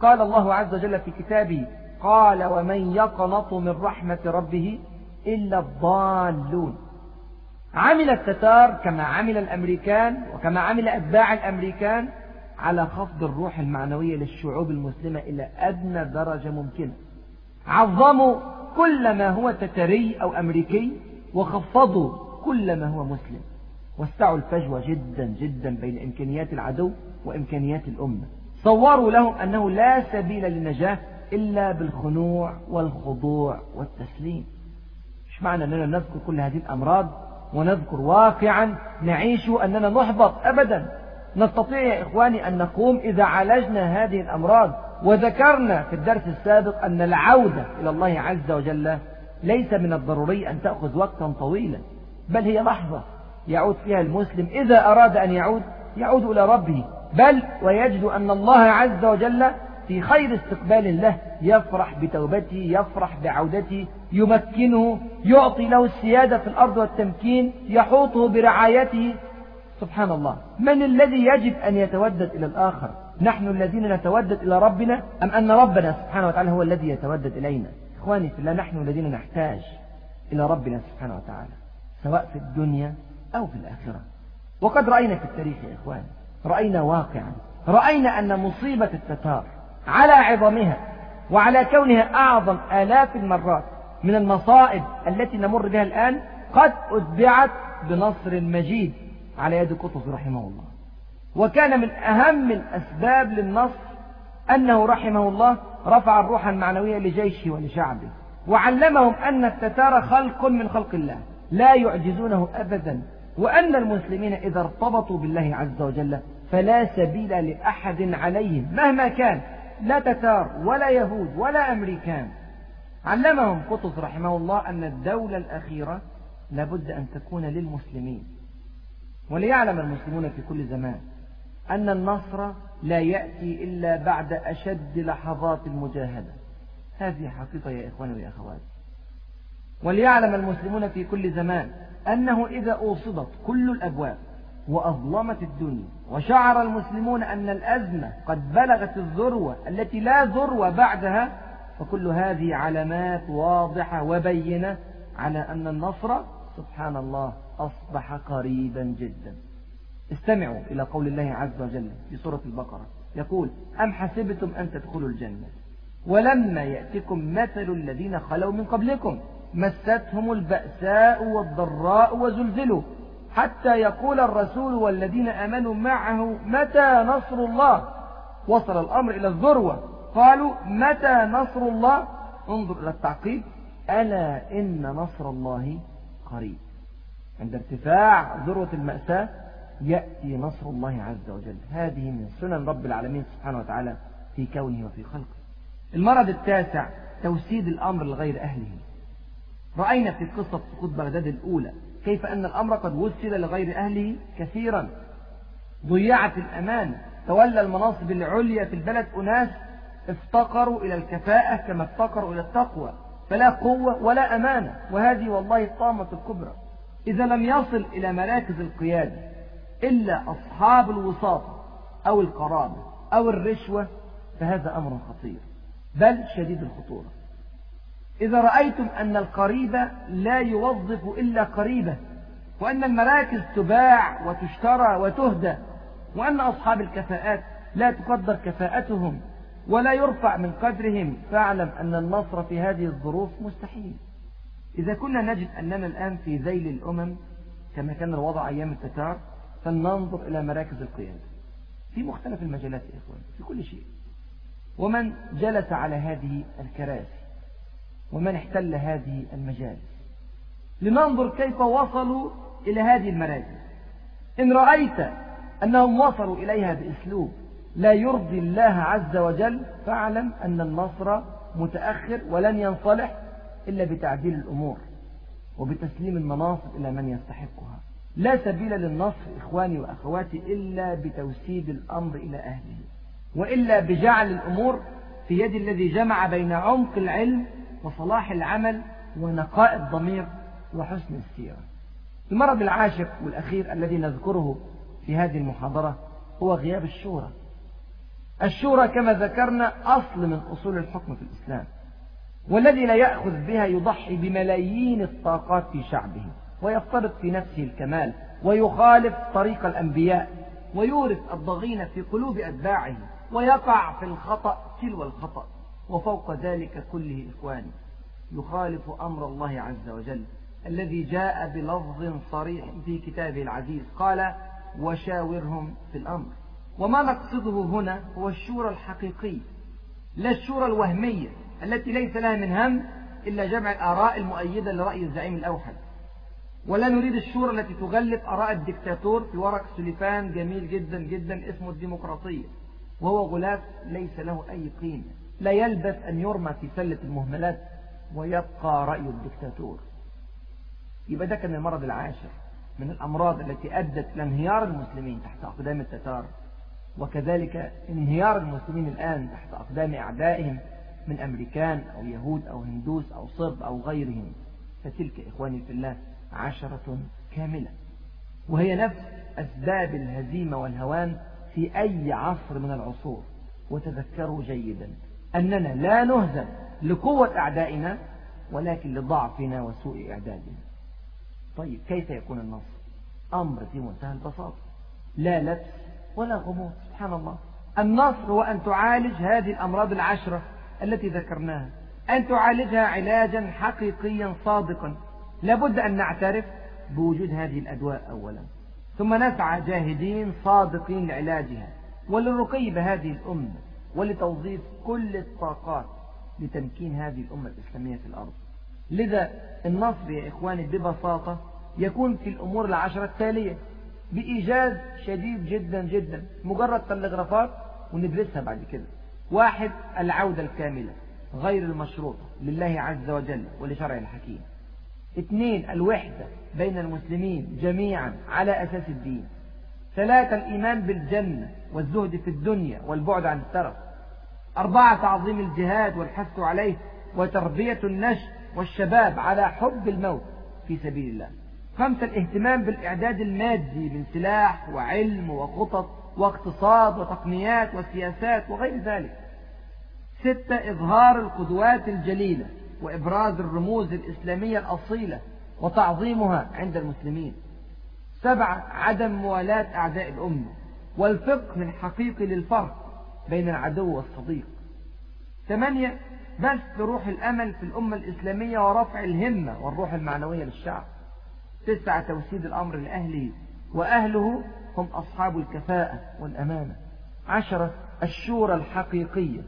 S1: قال الله عز وجل في كتابه قال ومن يقنط من رحمة ربه إلا الضالون. عمل التتار كما عمل الأمريكان وكما عمل أتباع الأمريكان على خفض الروح المعنوية للشعوب المسلمة إلى أدنى درجة ممكنة. عظموا كل ما هو تتري أو أمريكي وخفضوا كل ما هو مسلم. وسعوا الفجوة جدا جدا بين إمكانيات العدو وإمكانيات الأمة. صوروا لهم أنه لا سبيل للنجاة إلا بالخنوع والخضوع والتسليم. مش معنى أننا نذكر كل هذه الأمراض ونذكر واقعا نعيش أننا نحبط أبدا؟ نستطيع يا إخواني أن نقوم إذا عالجنا هذه الأمراض وذكرنا في الدرس السابق أن العودة إلى الله عز وجل ليس من الضروري أن تأخذ وقتا طويلا بل هي لحظة يعود فيها المسلم إذا أراد أن يعود يعود إلى ربه بل ويجد أن الله عز وجل في خير استقبال له يفرح بتوبته يفرح بعودته يمكنه يعطي له السيادة في الأرض والتمكين يحوطه برعايته سبحان الله. من الذي يجب أن يتودد إلى الآخر؟ نحن الذين نتودد إلى ربنا أم أن ربنا سبحانه وتعالى هو الذي يتودد إلينا؟ إخواني في الله نحن الذين نحتاج إلى ربنا سبحانه وتعالى سواء في الدنيا أو في الآخرة. وقد رأينا في التاريخ يا إخواني رأينا واقعا. رأينا أن مصيبة التتار على عظمها وعلى كونها أعظم آلاف المرات من المصائب التي نمر بها الآن قد أتبعت بنصر مجيد. على يد قطز رحمه الله. وكان من أهم الأسباب للنصر أنه رحمه الله رفع الروح المعنوية لجيشه ولشعبه. وعلمهم أن التتار خلق من خلق الله لا يعجزونه أبدا. وأن المسلمين إذا ارتبطوا بالله عز وجل فلا سبيل لأحد عليهم مهما كان لا تتار ولا يهود ولا أمريكان. علمهم قطز رحمه الله أن الدولة الأخيرة لابد أن تكون للمسلمين. وليعلم المسلمون في كل زمان أن النصر لا يأتي إلا بعد أشد لحظات المجاهدة. هذه حقيقة يا إخواني ويا وليعلم المسلمون في كل زمان أنه إذا أوصدت كل الأبواب وأظلمت الدنيا وشعر المسلمون أن الأزمة قد بلغت الذروة التي لا ذروة بعدها فكل هذه علامات واضحة وبينة على أن النصر سبحان الله أصبح قريبا جدا. استمعوا إلى قول الله عز وجل في سورة البقرة. يقول أم حسبتم أن تدخلوا الجنة؟ ولما يأتكم مثل الذين خلوا من قبلكم مستهم البأساء والضراء وزلزلوا. حتى يقول الرسول والذين آمنوا معه متى نصر الله؟ وصل الأمر إلى الذروة. قالوا متى نصر الله؟ انظر إلى التعقيب. ألا إن نصر الله قريب. عند ارتفاع ذروة المأساة يأتي نصر الله عز وجل. هذه من سنن رب العالمين سبحانه وتعالى في كونه وفي خلقه. المرض التاسع توسيد الأمر لغير أهله. رأينا في قصة سقوط بغداد الأولى كيف أن الأمر قد وسد لغير أهله كثيرا. ضيعت الأمان. تولى المناصب العليا في البلد أناس افتقروا إلى الكفاءة كما افتقروا إلى التقوى. فلا قوة ولا أمانة وهذه والله الطامة الكبرى. إذا لم يصل إلى مراكز القيادة إلا أصحاب الوساطة أو القرابة أو الرشوة فهذا أمر خطير بل شديد الخطورة. إذا رأيتم أن القريب لا يوظف إلا قريبه وأن المراكز تباع وتشترى وتهدى وأن أصحاب الكفاءات لا تقدر كفاءتهم ولا يرفع من قدرهم فاعلم أن النصر في هذه الظروف مستحيل. إذا كنا نجد أننا الآن في ذيل الأمم كما كان الوضع أيام التتار فلننظر إلى مراكز القيادة. في مختلف المجالات يا إخوان في كل شيء. ومن جلس على هذه الكراسي ومن احتل هذه المجالس. لننظر كيف وصلوا إلى هذه المراكز. إن رأيت أنهم وصلوا إليها بأسلوب لا يرضي الله عز وجل فاعلم أن النصر متأخر ولن ينصلح إلا بتعديل الأمور وبتسليم المناصب إلى من يستحقها. لا سبيل للنصر إخواني وأخواتي إلا بتوسيد الأمر إلى أهله وإلا بجعل الأمور في يد الذي جمع بين عمق العلم وصلاح العمل ونقاء الضمير وحسن السيرة. المرض العاشق والأخير الذي نذكره في هذه المحاضرة هو غياب الشورى. الشورى كما ذكرنا أصل من أصول الحكم في الإسلام. والذي لا يأخذ بها يضحي بملايين الطاقات في شعبه ويفترض في نفسه الكمال ويخالف طريق الأنبياء ويورث الضغين في قلوب أتباعه ويقع في الخطأ تلو الخطأ. وفوق ذلك كله إخواني يخالف أمر الله عز وجل الذي جاء بلفظ صريح في كتابه العزيز قال وشاورهم في الأمر. وما نقصده هنا هو الشورى الحقيقي لا الشورى الوهمية التي ليس لها من هم إلا جمع الآراء المؤيدة لرأي الزعيم الأوحد. ولا نريد الشورى التي تغلب آراء الدكتاتور في ورق سليفان جميل جدا جدا اسمه الديمقراطية وهو غلاف ليس له أي قيمة. لا يلبث أن يرمى في سلة المهملات ويبقى رأي الدكتاتور. يبقى ده كان المرض العاشر من الأمراض التي أدت إلى انهيار المسلمين تحت أقدام التتار وكذلك انهيار المسلمين الآن تحت أقدام أعدائهم من أمريكان أو يهود أو هندوس أو صرب أو غيرهم فتلك إخواني في الله عشرة كاملة. وهي نفس أسباب الهزيمة والهوان في أي عصر من العصور. وتذكروا جيدا أننا لا نهزم لقوة أعدائنا ولكن لضعفنا وسوء إعدادنا. طيب كيف يكون النصر؟ أمر في منتهى البساطة. لا لبس ولا غموض سبحان الله. النصر هو أن تعالج هذه الأمراض العشرة. التي ذكرناها. أن تعالجها علاجا حقيقيا صادقا. لابد أن نعترف بوجود هذه الأدواء أولا. ثم نسعى جاهدين صادقين لعلاجها. وللرقي بهذه الأمة. ولتوظيف كل الطاقات لتمكين هذه الأمة الإسلامية في الأرض. لذا النصر يا إخواني ببساطة يكون في الأمور العشرة التالية. بإيجاز شديد جدا جدا. مجرد تلغرافات وندرسها بعد كده. واحد العودة الكاملة غير المشروطة لله عز وجل ولشرع الحكيم. اثنين الوحدة بين المسلمين جميعا على أساس الدين. ثلاثة الإيمان بالجنة والزهد في الدنيا والبعد عن الترف أربعة تعظيم الجهاد والحث عليه وتربية النشء والشباب على حب الموت في سبيل الله. خمسة الاهتمام بالإعداد المادي من سلاح وعلم وخطط واقتصاد وتقنيات وسياسات وغير ذلك. ستة إظهار القدوات الجليلة وإبراز الرموز الإسلامية الأصيلة وتعظيمها عند المسلمين. سبعة عدم موالاة أعداء الأمة والفقه الحقيقي للفرق بين العدو والصديق. ثمانية بث روح الأمل في الأمة الإسلامية ورفع الهمة والروح المعنوية للشعب. تسعة توسيد الأمر لأهله وأهله هم أصحاب الكفاءة والأمانة. عشرة الشورى الحقيقية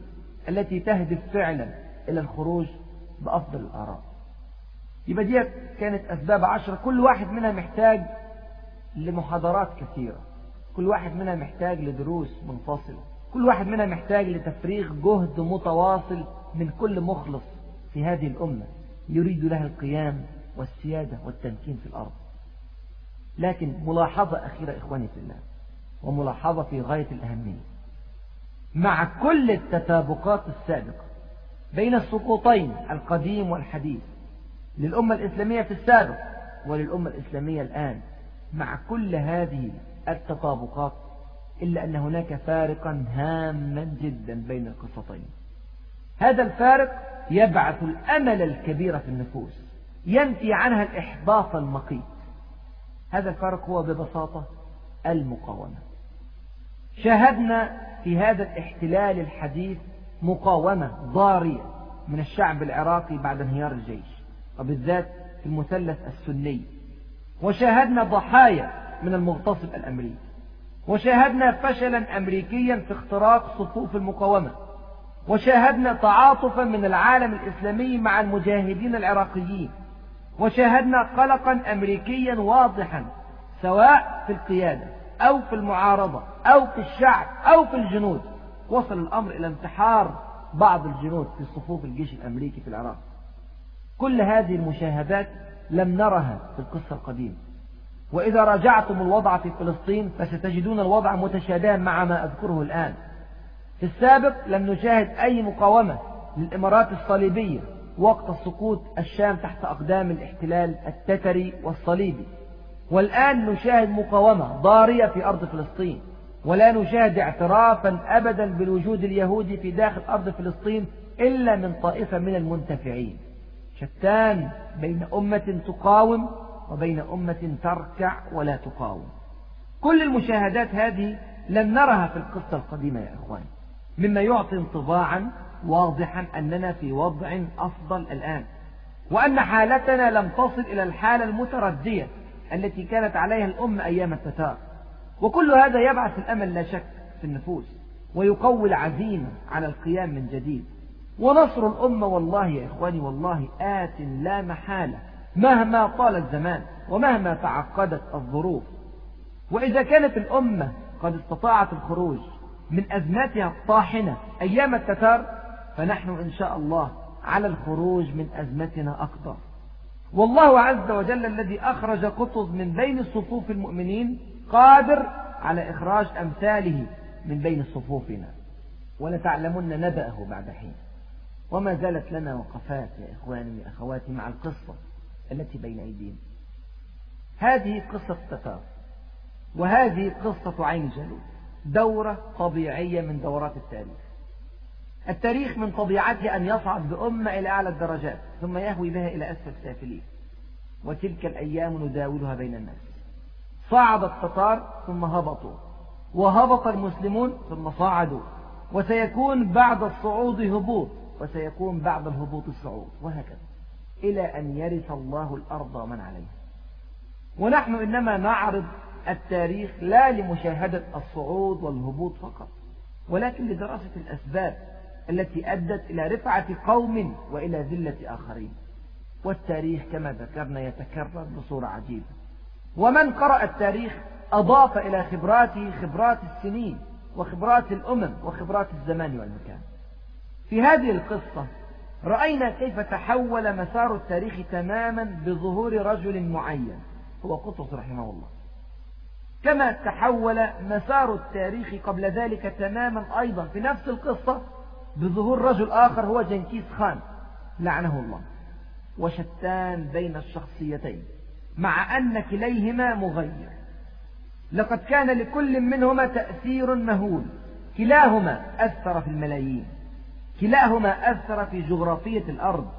S1: التي تهدف فعلا إلى الخروج بأفضل الآراء. يبقى دي كانت أسباب عشرة. كل واحد منها محتاج لمحاضرات كثيرة. كل واحد منها محتاج لدروس منفصلة. كل واحد منها محتاج لتفريغ جهد متواصل من كل مخلص في هذه الأمة يريد لها القيام والسيادة والتمكين في الأرض. لكن ملاحظة أخيرة إخواني في الله وملاحظة في غاية الأهمية. مع كل التسابقات السابقة بين السقوطين القديم والحديث للأمة الإسلامية في السابق وللأمة الإسلامية الآن مع كل هذه التطابقات إلا أن هناك فارقا هاما جدا بين القصتين. هذا الفارق يبعث الأمل الكبير في النفوس ينفي عنها الإحباط المقيت. هذا الفارق هو ببساطة المقاومة. شاهدنا في هذا الاحتلال الحديث مقاومة ضارية من الشعب العراقي بعد انهيار الجيش وبالذات في المثلث السني. وشاهدنا ضحايا من المغتصب الأمريكي. وشاهدنا فشلا أمريكيا في اختراق صفوف المقاومة. وشاهدنا تعاطفا من العالم الإسلامي مع المجاهدين العراقيين. وشاهدنا قلقا أمريكيا واضحا سواء في القيادة أو في المعارضة أو في الشعب أو في الجنود. وصل الأمر إلى انتحار بعض الجنود في صفوف الجيش الأمريكي في العراق. كل هذه المشاهدات لم نرها في القصة القديمة. وإذا راجعتم الوضع في فلسطين فستجدون الوضع متشابها مع ما أذكره الآن. في السابق لم نشاهد أي مقاومة للإمارات الصليبية وقت سقوط الشام تحت أقدام الاحتلال التتري والصليبي. والآن نشاهد مقاومة ضارية في أرض فلسطين. ولا نشاهد اعترافا أبدا بالوجود اليهودي في داخل أرض فلسطين إلا من طائفة من المنتفعين. شتان بين أمة تقاوم وبين أمة تركع ولا تقاوم. كل المشاهدات هذه لم نرها في القصة القديمة يا إخوان. مما يعطي انطباعا واضحا أننا في وضع أفضل الآن وأن حالتنا لم تصل إلى الحالة المتردية التي كانت عليها الأمة أيام التتار. وكل هذا يبعث الأمل لا شك في النفوس ويقوي العزيمة على القيام من جديد. ونصر الأمة والله يا إخواني والله آت لا محالة مهما طال الزمان ومهما تعقدت الظروف. وإذا كانت الأمة قد استطاعت الخروج من أزماتها الطاحنة أيام التتار فنحن إن شاء الله على الخروج من أزمتنا أقدر والله عز وجل الذي أخرج قطز من بين صفوف المؤمنين قادر على إخراج أمثاله من بين صفوفنا. ولتعلمن نبأه بعد حين. وما زالت لنا وقفات يا إخواني وأخواتي مع القصة التي بين أيدينا. هذه قصة التتار وهذه قصة عين جالوت دورة طبيعية من دورات التاريخ. التاريخ من طبيعته أن يصعد بأمة إلى أعلى الدرجات ثم يهوي بها إلى أسفل سافلين وتلك الأيام نداولها بين الناس. صعد التتار ثم هبطوا. وهبط المسلمون ثم صعدوا. وسيكون بعد الصعود هبوط وسيكون بعد الهبوط الصعود. وهكذا. إلى أن يرث الله الأرض ومن عليها. ونحن إنما نعرض التاريخ لا لمشاهدة الصعود والهبوط فقط ولكن لدراسة الأسباب. التي أدت إلى رفعة قوم وإلى ذلة آخرين. والتاريخ كما ذكرنا يتكرر بصورة عجيبة. ومن قرأ التاريخ أضاف إلى خبراته خبرات السنين وخبرات الأمم وخبرات الزمان والمكان. في هذه القصة رأينا كيف تحول مسار التاريخ تماما بظهور رجل معين. هو قطز رحمه الله. كما تحول مسار التاريخ قبل ذلك تماما أيضا. في نفس القصة بظهور رجل آخر هو جنكيز خان. لعنه الله. وشتان بين الشخصيتين. مع أن كليهما مغير. لقد كان لكل منهما تأثير مهول. كلاهما أثر في الملايين. كلاهما أثر في جغرافية الأرض.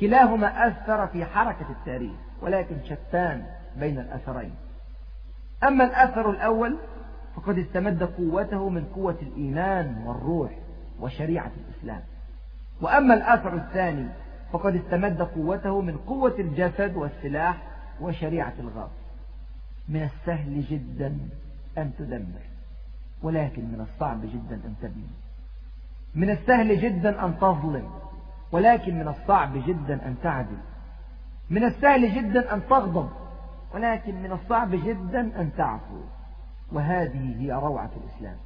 S1: كلاهما أثر في حركة التاريخ. ولكن شتان بين الأثرين. أما الأثر الأول فقد استمد قوته من قوة الإيمان والروح. وشريعة الإسلام. وأما الأثر الثاني فقد استمد قوته من قوة الجسد والسلاح وشريعة الغاب. من السهل جدا أن تدمر ولكن من الصعب جدا أن تبني. من السهل جدا أن تظلم ولكن من الصعب جدا أن تعدل. من السهل جدا أن تغضب ولكن من الصعب جدا أن تعفو. وهذه هي روعة الإسلام.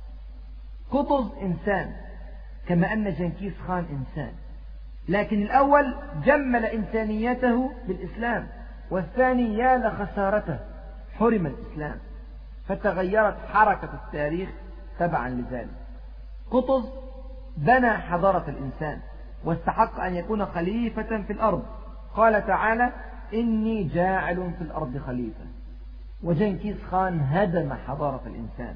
S1: قطز إنسان كما أن جنكيز خان إنسان. لكن الأول جمل إنسانيته بالإسلام والثاني يا لخسارته حرم الإسلام فتغيرت حركة التاريخ تبعا لذلك. قطز بنى حضارة الإنسان واستحق أن يكون خليفة في الأرض. قال تعالى إني جاعل في الأرض خليفة. وجنكيز خان هدم حضارة الإنسان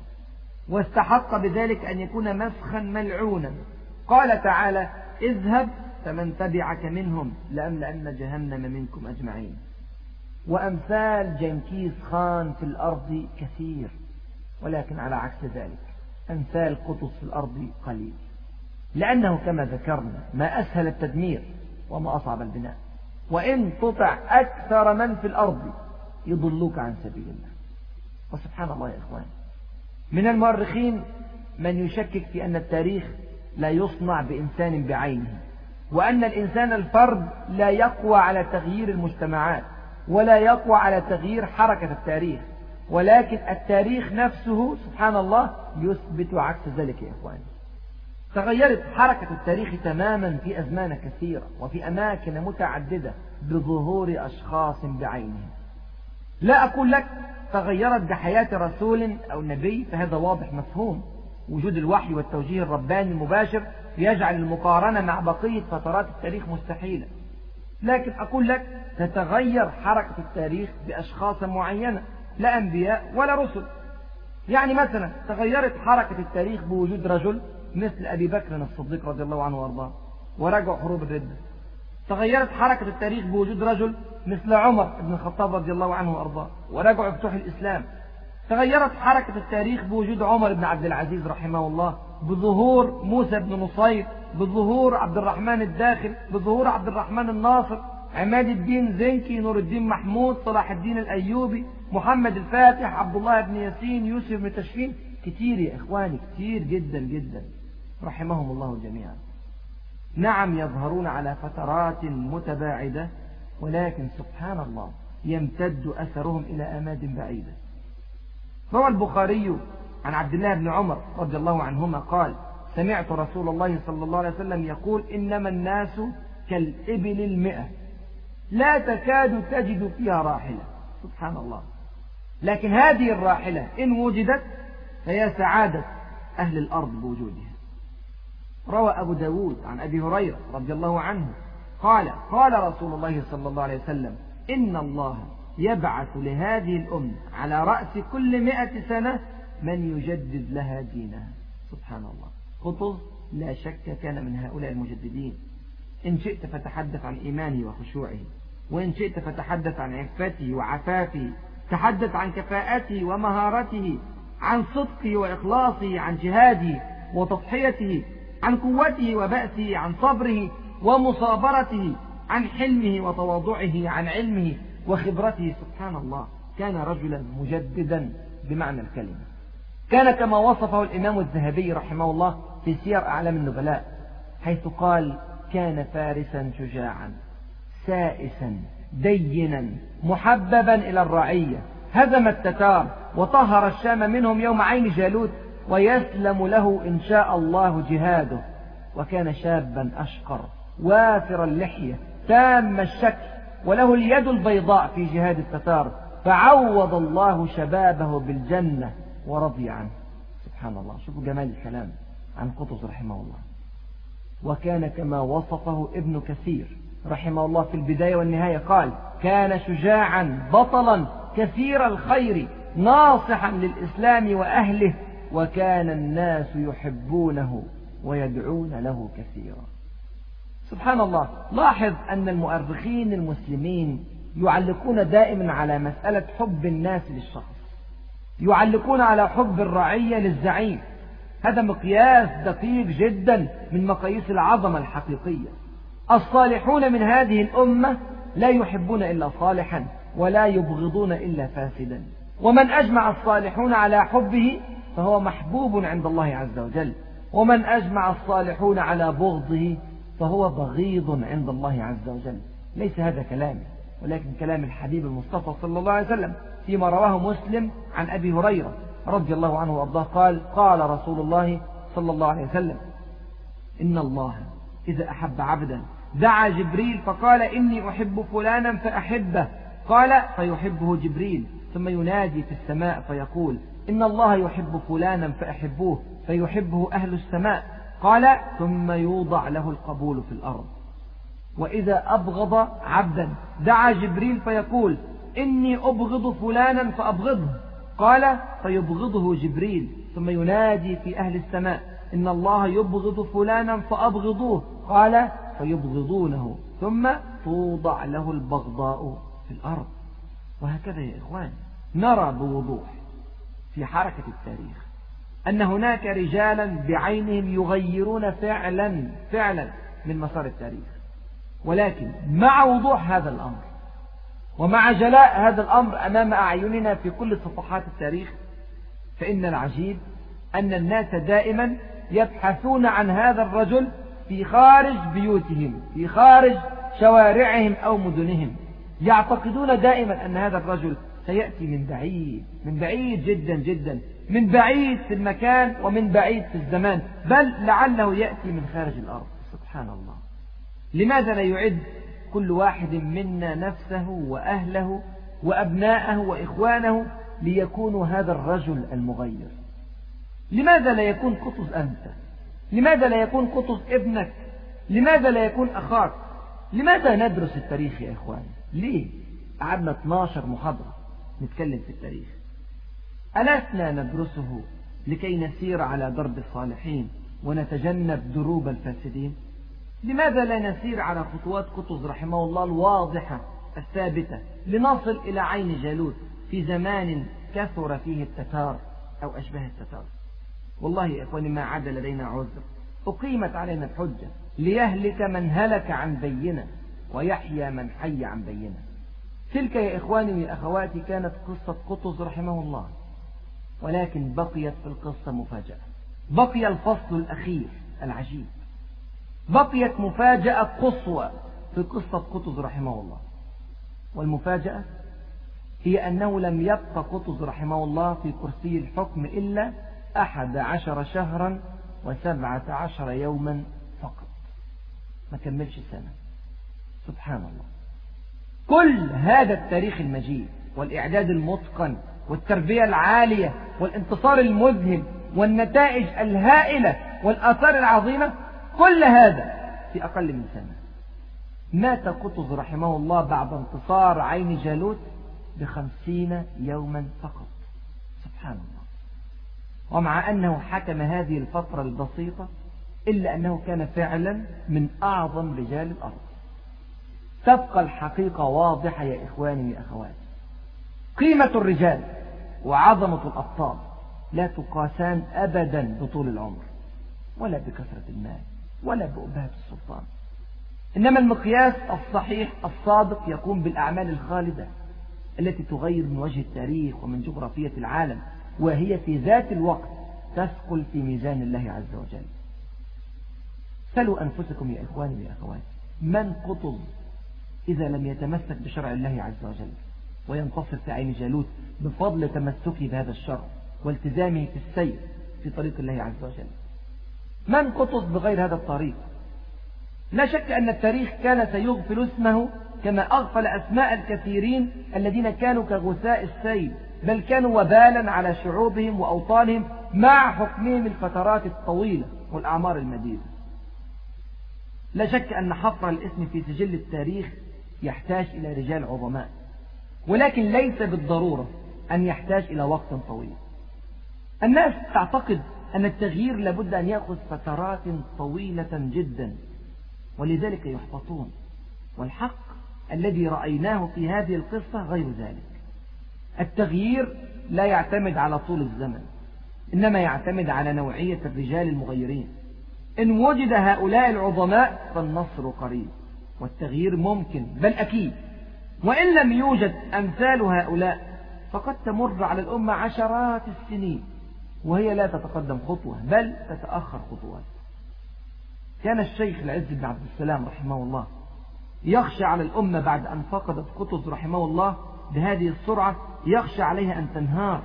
S1: واستحق بذلك أن يكون مسخا ملعونا. قال تعالى اذهب فمن تبعك منهم لأملأن جهنم منكم أجمعين. وأمثال جنكيز خان في الأرض كثير ولكن على عكس ذلك. أمثال قطز في الأرض قليل. لأنه كما ذكرنا ما أسهل التدمير وما أصعب البناء. وإن تطع أكثر من في الأرض يضلوك عن سبيل الله. وسبحان الله يا إخوان. من المؤرخين من يشكك في أن التاريخ لا يصنع بإنسان بعينه وأن الإنسان الفرد لا يقوى على تغيير المجتمعات ولا يقوى على تغيير حركة التاريخ ولكن التاريخ نفسه سبحان الله يثبت عكس ذلك يا إخواني. تغيرت حركة التاريخ تماما في أزمان كثيرة وفي أماكن متعددة بظهور أشخاص بعينهم. لا أقول لك تغيرت بحياة رسول أو نبي فهذا واضح مفهوم. وجود الوحي والتوجيه الرباني المباشر يجعل المقارنة مع بقية فترات التاريخ مستحيلة. لكن أقول لك تتغير حركة التاريخ بأشخاص معينة لا أنبياء ولا رسل. يعني مثلا تغيرت حركة التاريخ بوجود رجل مثل أبي بكر الصديق رضي الله عنه وأرضاه ورجع حروب الردة. تغيرت حركة التاريخ بوجود رجل مثل عمر بن الخطاب رضي الله عنه وأرضاه ورجع فتوح الإسلام. تغيرت حركة التاريخ بوجود عمر بن عبد العزيز رحمه الله بظهور موسى بن نصير بظهور عبد الرحمن الداخل بظهور عبد الرحمن الناصر عماد الدين زنكي نور الدين محمود صلاح الدين الأيوبي محمد الفاتح عبد الله بن ياسين يوسف بن تشفين. كتير يا إخواني كتير جدا جدا. رحمهم الله جميعا. نعم يظهرون على فترات متباعدة ولكن سبحان الله يمتد أثرهم إلى أماد بعيدة. روى البخاري عن عبد الله بن عمر رضي الله عنهما قال سمعت رسول الله صلى الله عليه وسلم يقول إنما الناس كالإبل المئة لا تكاد تجد فيها راحلة. سبحان الله. لكن هذه الراحلة إن وجدت فهي سعادة أهل الأرض بوجودها. روى أبو داود عن أبي هريرة رضي الله عنه قال قال رسول الله صلى الله عليه وسلم إن الله يبعث لهذه الأمة على رأس كل مئة سنة من يجدد لها دينها. سبحان الله. قطز لا شك كان من هؤلاء المجددين. إن شئت فتحدث عن إيمانه وخشوعه. وإن شئت فتحدث عن عفته وعفافه. تحدث عن كفاءته ومهارته. عن صدقه وإخلاصه عن جهاده وتضحيته. عن قوته وبأسه عن صبره ومصابرته. عن حلمه وتواضعه عن علمه. وخبرته سبحان الله كان رجلا مجددا بمعنى الكلمة. كان كما وصفه الإمام الذهبي رحمه الله في سير أعلام النبلاء حيث قال كان فارسا شجاعا سائسا دينا محببا إلى الرعية هزم التتار وطهر الشام منهم يوم عين جالوت ويسلم له إن شاء الله جهاده وكان شابا أشقر وافر اللحية تام الشكل وله اليد البيضاء في جهاد التتار. فعوض الله شبابه بالجنة ورضي عنه. سبحان الله. شوفوا جمال الكلام عن قطز رحمه الله. وكان كما وصفه ابن كثير رحمه الله في البداية والنهاية. قال كان شجاعا بطلا كثير الخير ناصحا للإسلام وأهله. وكان الناس يحبونه ويدعون له كثيرا. سبحان الله. لاحظ أن المؤرخين المسلمين يعلقون دائما على مسألة حب الناس للشخص. يعلقون على حب الرعية للزعيم. هذا مقياس دقيق جدا من مقاييس العظمة الحقيقية. الصالحون من هذه الأمة لا يحبون إلا صالحا ولا يبغضون إلا فاسدا. ومن أجمع الصالحون على حبه فهو محبوب عند الله عز وجل. ومن أجمع الصالحون على بغضه فهو بغيض عند الله عز وجل. ليس هذا كلامي ولكن كلام الحبيب المصطفى صلى الله عليه وسلم فيما رواه مسلم عن أبي هريرة رضي الله عنه وأرضاه قال قال رسول الله صلى الله عليه وسلم إن الله إذا أحب عبدا دعا جبريل فقال إني أحب فلانا فأحبه. قال فيحبه جبريل ثم ينادي في السماء فيقول إن الله يحب فلانا فأحبوه فيحبه أهل السماء. قال ثم يوضع له القبول في الأرض. وإذا أبغض عبدا دعا جبريل فيقول إني أبغض فلانا فأبغضه. قال فيبغضه جبريل ثم ينادي في أهل السماء إن الله يبغض فلانا فأبغضوه. قال فيبغضونه ثم توضع له البغضاء في الأرض. وهكذا يا إخوان نرى بوضوح في حركة التاريخ. أن هناك رجالا بعينهم يغيرون فعلا فعلا من مسار التاريخ. ولكن مع وضوح هذا الأمر ومع جلاء هذا الأمر أمام أعيننا في كل صفحات التاريخ فإن العجيب أن الناس دائما يبحثون عن هذا الرجل في خارج بيوتهم في خارج شوارعهم أو مدنهم. يعتقدون دائما أن هذا الرجل سيأتي من بعيد من بعيد جدا جدا من بعيد في المكان ومن بعيد في الزمان بل لعله يأتي من خارج الأرض. سبحان الله. لماذا لا يعد كل واحد منا نفسه وأهله وأبناءه وإخوانه ليكونوا هذا الرجل المغير؟ لماذا لا يكون قطز أنت؟ لماذا لا يكون قطز ابنك؟ لماذا لا يكون أخاك؟ لماذا ندرس التاريخ يا إخواني؟ ليه؟ قعدنا 12 محاضرة. نتكلم في التاريخ. ألسنا ندرسه لكي نسير على درب الصالحين ونتجنب دروب الفاسدين؟ لماذا لا نسير على خطوات قطز رحمه الله الواضحة الثابتة لنصل إلى عين جالوت في زمان كثر فيه التتار أو أشبه التتار؟ والله يا إخواني ما عاد لدينا عذر. أقيمت علينا الحجة ليهلك من هلك عن بينة ويحيى من حي عن بينة. تلك يا إخواني يا أخواتي كانت قصة قطز رحمه الله ولكن بقيت في القصة مفاجأة. بقي الفصل الأخير العجيب. بقيت مفاجأة قصوى في قصة قطز رحمه الله. والمفاجأة هي أنه لم يبقى قطز رحمه الله في كرسي الحكم إلا أحد عشر شهرا وسبعة عشر يوما فقط. ما كملش سنة سبحان الله. كل هذا التاريخ المجيد والإعداد المتقن والتربية العالية والانتصار المذهل والنتائج الهائلة والآثار العظيمة كل هذا في أقل من سنة. مات قطز رحمه الله بعد انتصار عين جالوت بخمسين يوما فقط. سبحان الله. ومع أنه حكم هذه الفترة البسيطة إلا أنه كان فعلا من أعظم رجال الأرض. تبقى الحقيقة واضحة يا إخواني يا أخواتي. قيمة الرجال وعظمة الأبطال لا تقاسان أبدا بطول العمر ولا بكثرة المال ولا بأبهة السلطان. إنما المقياس الصحيح الصادق يقوم بالأعمال الخالدة التي تغير من وجه التاريخ ومن جغرافية العالم وهي في ذات الوقت تثقل في ميزان الله عز وجل. سلوا أنفسكم يا إخواني ويا أخواتي. من قطز إذا لم يتمسك بشرع الله عز وجل وينتصر في عين جالوت بفضل تمسكه بهذا الشرع والتزامه في السير في طريق الله عز وجل. من قطز بغير هذا الطريق؟ لا شك أن التاريخ كان سيغفل اسمه كما أغفل أسماء الكثيرين الذين كانوا كغثاء السيل بل كانوا وبالا على شعوبهم وأوطانهم مع حكمهم الفترات الطويلة والأعمار المديدة. لا شك أن حفر الاسم في سجل التاريخ يحتاج إلى رجال عظماء. ولكن ليس بالضرورة أن يحتاج إلى وقت طويل. الناس تعتقد أن التغيير لابد أن يأخذ فترات طويلة جدا ولذلك يحبطون. والحق الذي رأيناه في هذه القصة غير ذلك. التغيير لا يعتمد على طول الزمن إنما يعتمد على نوعية الرجال المغيرين. إن وجد هؤلاء العظماء فالنصر قريب. والتغيير ممكن بل أكيد. وإن لم يوجد أمثال هؤلاء فقد تمر على الأمة عشرات السنين وهي لا تتقدم خطوة بل تتأخر خطوات. كان الشيخ العز بن عبد السلام رحمه الله يخشى على الأمة بعد أن فقدت قطز رحمه الله بهذه السرعة يخشى عليها أن تنهار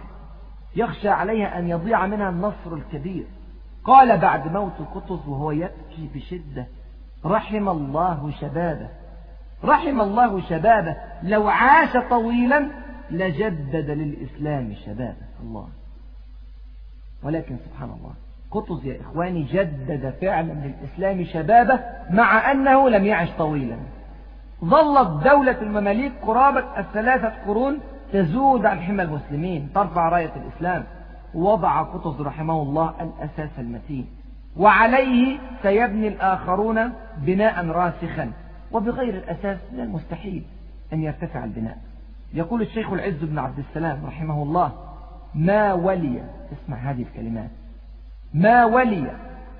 S1: يخشى عليها أن يضيع منها النصر الكبير. قال بعد موت قطز وهو يبكي بشدة رحم الله شبابه. رحم الله شبابه. لو عاش طويلا لجدد للإسلام شبابه. الله. ولكن سبحان الله قطز يا إخواني جدد فعلا للإسلام شبابه مع أنه لم يعش طويلا. ظلت دولة المماليك قرابة الثلاثة قرون تزود عن حمى المسلمين. ترفع راية الإسلام. وضع قطز رحمه الله الأساس المتين. وعليه سيبني الآخرون بناء راسخا. وبغير الأساس من المستحيل أن يرتفع البناء. يقول الشيخ العز بن عبد السلام رحمه الله ما ولي اسمع هذه الكلمات. ما ولي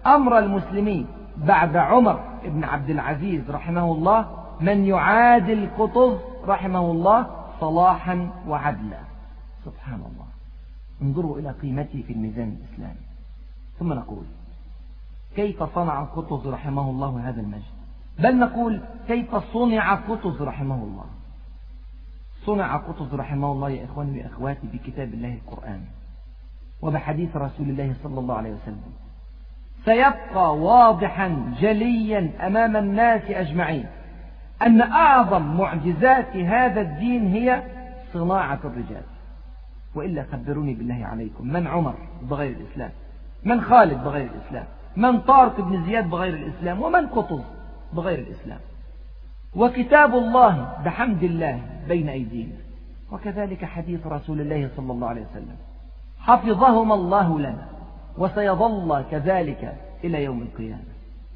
S1: أمر المسلمين بعد عمر بن عبد العزيز رحمه الله من يعادل قطز رحمه الله صلاحا وعدلا. سبحان الله. انظروا إلى قيمته في الميزان الإسلامي. ثم نقول كيف صنع قطز رحمه الله هذا المجد؟ بل نقول كيف صنع قطز رحمه الله؟ صنع قطز رحمه الله يا إخواني وأخواتي بكتاب الله القرآن وبحديث رسول الله صلى الله عليه وسلم. سيبقى واضحا جليا أمام الناس أجمعين أن أعظم معجزات هذا الدين هي صناعة الرجال. وإلا خبروني بالله عليكم من عمر بغير الإسلام؟ من خالد بغير الإسلام؟ من طارق بن زياد بغير الإسلام ومن قطز بغير الإسلام. وكتاب الله بحمد الله بين أيدينا. وكذلك حديث رسول الله صلى الله عليه وسلم. حفظهما الله لنا وسيظل كذلك إلى يوم القيامة.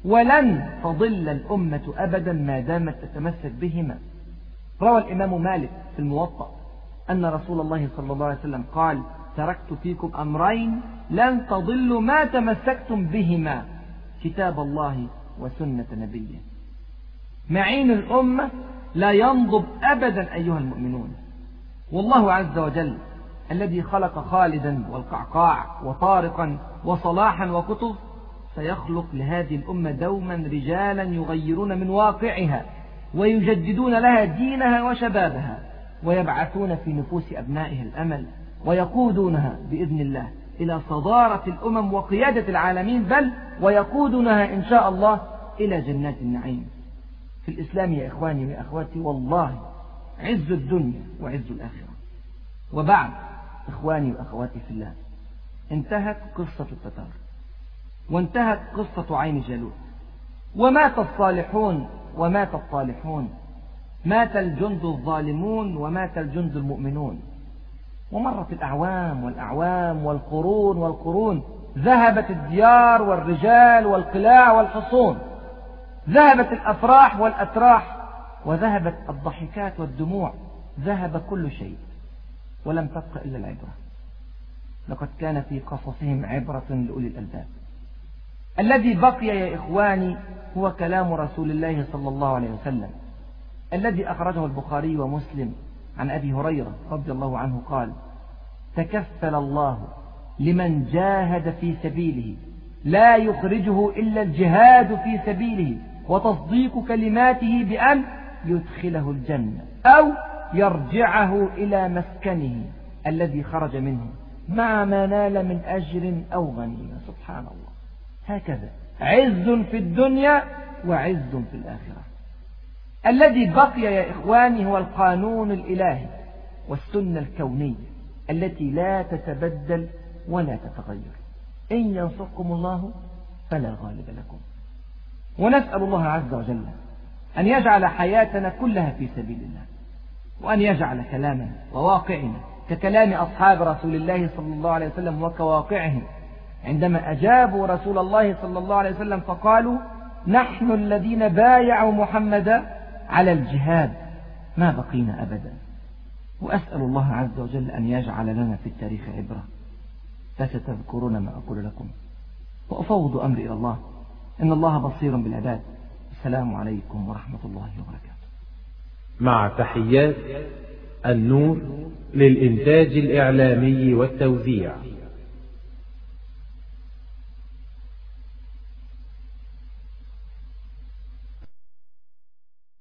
S1: ولن تضل الأمة أبدا ما دامت تتمسك بهما. روى الإمام مالك في الموطأ أن رسول الله صلى الله عليه وسلم قال تركت فيكم أمرين لن تضلوا ما تمسكتم بهما كتاب الله وسنة نبيه. معين الأمة لا ينضب أبدا أيها المؤمنون. والله عز وجل الذي خلق خالدا والقعقاع وطارقا وصلاحا وكتب سيخلق لهذه الأمة دوما رجالا يغيرون من واقعها ويجددون لها دينها وشبابها ويبعثون في نفوس أبنائها الأمل ويقودونها بإذن الله إلى صدارة الأمم وقيادة العالمين بل ويقودونها إن شاء الله إلى جنات النعيم. في الإسلام يا إخواني وأخواتي والله عز الدنيا وعز الآخرة. وبعد إخواني وأخواتي في الله انتهت قصة التتار وانتهت قصة عين جالوت. ومات الصالحون ومات الطالحون. مات الجند الظالمون ومات الجند المؤمنون. ومرت الأعوام والأعوام والقرون والقرون. ذهبت الديار والرجال والقلاع والحصون. ذهبت الأفراح والأتراح وذهبت الضحكات والدموع. ذهب كل شيء ولم تبق إلا العبرة. لقد كان في قصصهم عبرة لأولي الألباب. الذي بقي يا إخواني هو كلام رسول الله صلى الله عليه وسلم. الذي أخرجه البخاري ومسلم عن أبي هريرة رضي الله عنه قال تكفل الله لمن جاهد في سبيله لا يخرجه إلا الجهاد في سبيله وتصديق كلماته بأن يدخله الجنة أو يرجعه إلى مسكنه الذي خرج منه مع ما نال من أجر أو غنيمة سبحان الله. هكذا. عز في الدنيا وعز في الآخرة. الذي بقي يا إخواني هو القانون الإلهي والسنة الكونية التي لا تتبدل ولا تتغير. إن ينصركم الله فلا غالب لكم. ونسأل الله عز وجل أن يجعل حياتنا كلها في سبيل الله وأن يجعل كلامنا وواقعنا ككلام أصحاب رسول الله صلى الله عليه وسلم وكواقعهم. عندما أجابوا رسول الله صلى الله عليه وسلم فقالوا نحن الذين بايعوا محمدا على الجهاد ما بقينا أبدا. وأسأل الله عز وجل أن يجعل لنا في التاريخ عبرة. فستذكرون ما أقول لكم. وأفوض أمري إلى الله. إن الله بصير بالعباد. السلام عليكم ورحمة الله وبركاته.
S2: مع تحيات النور للإنتاج الإعلامي والتوزيع.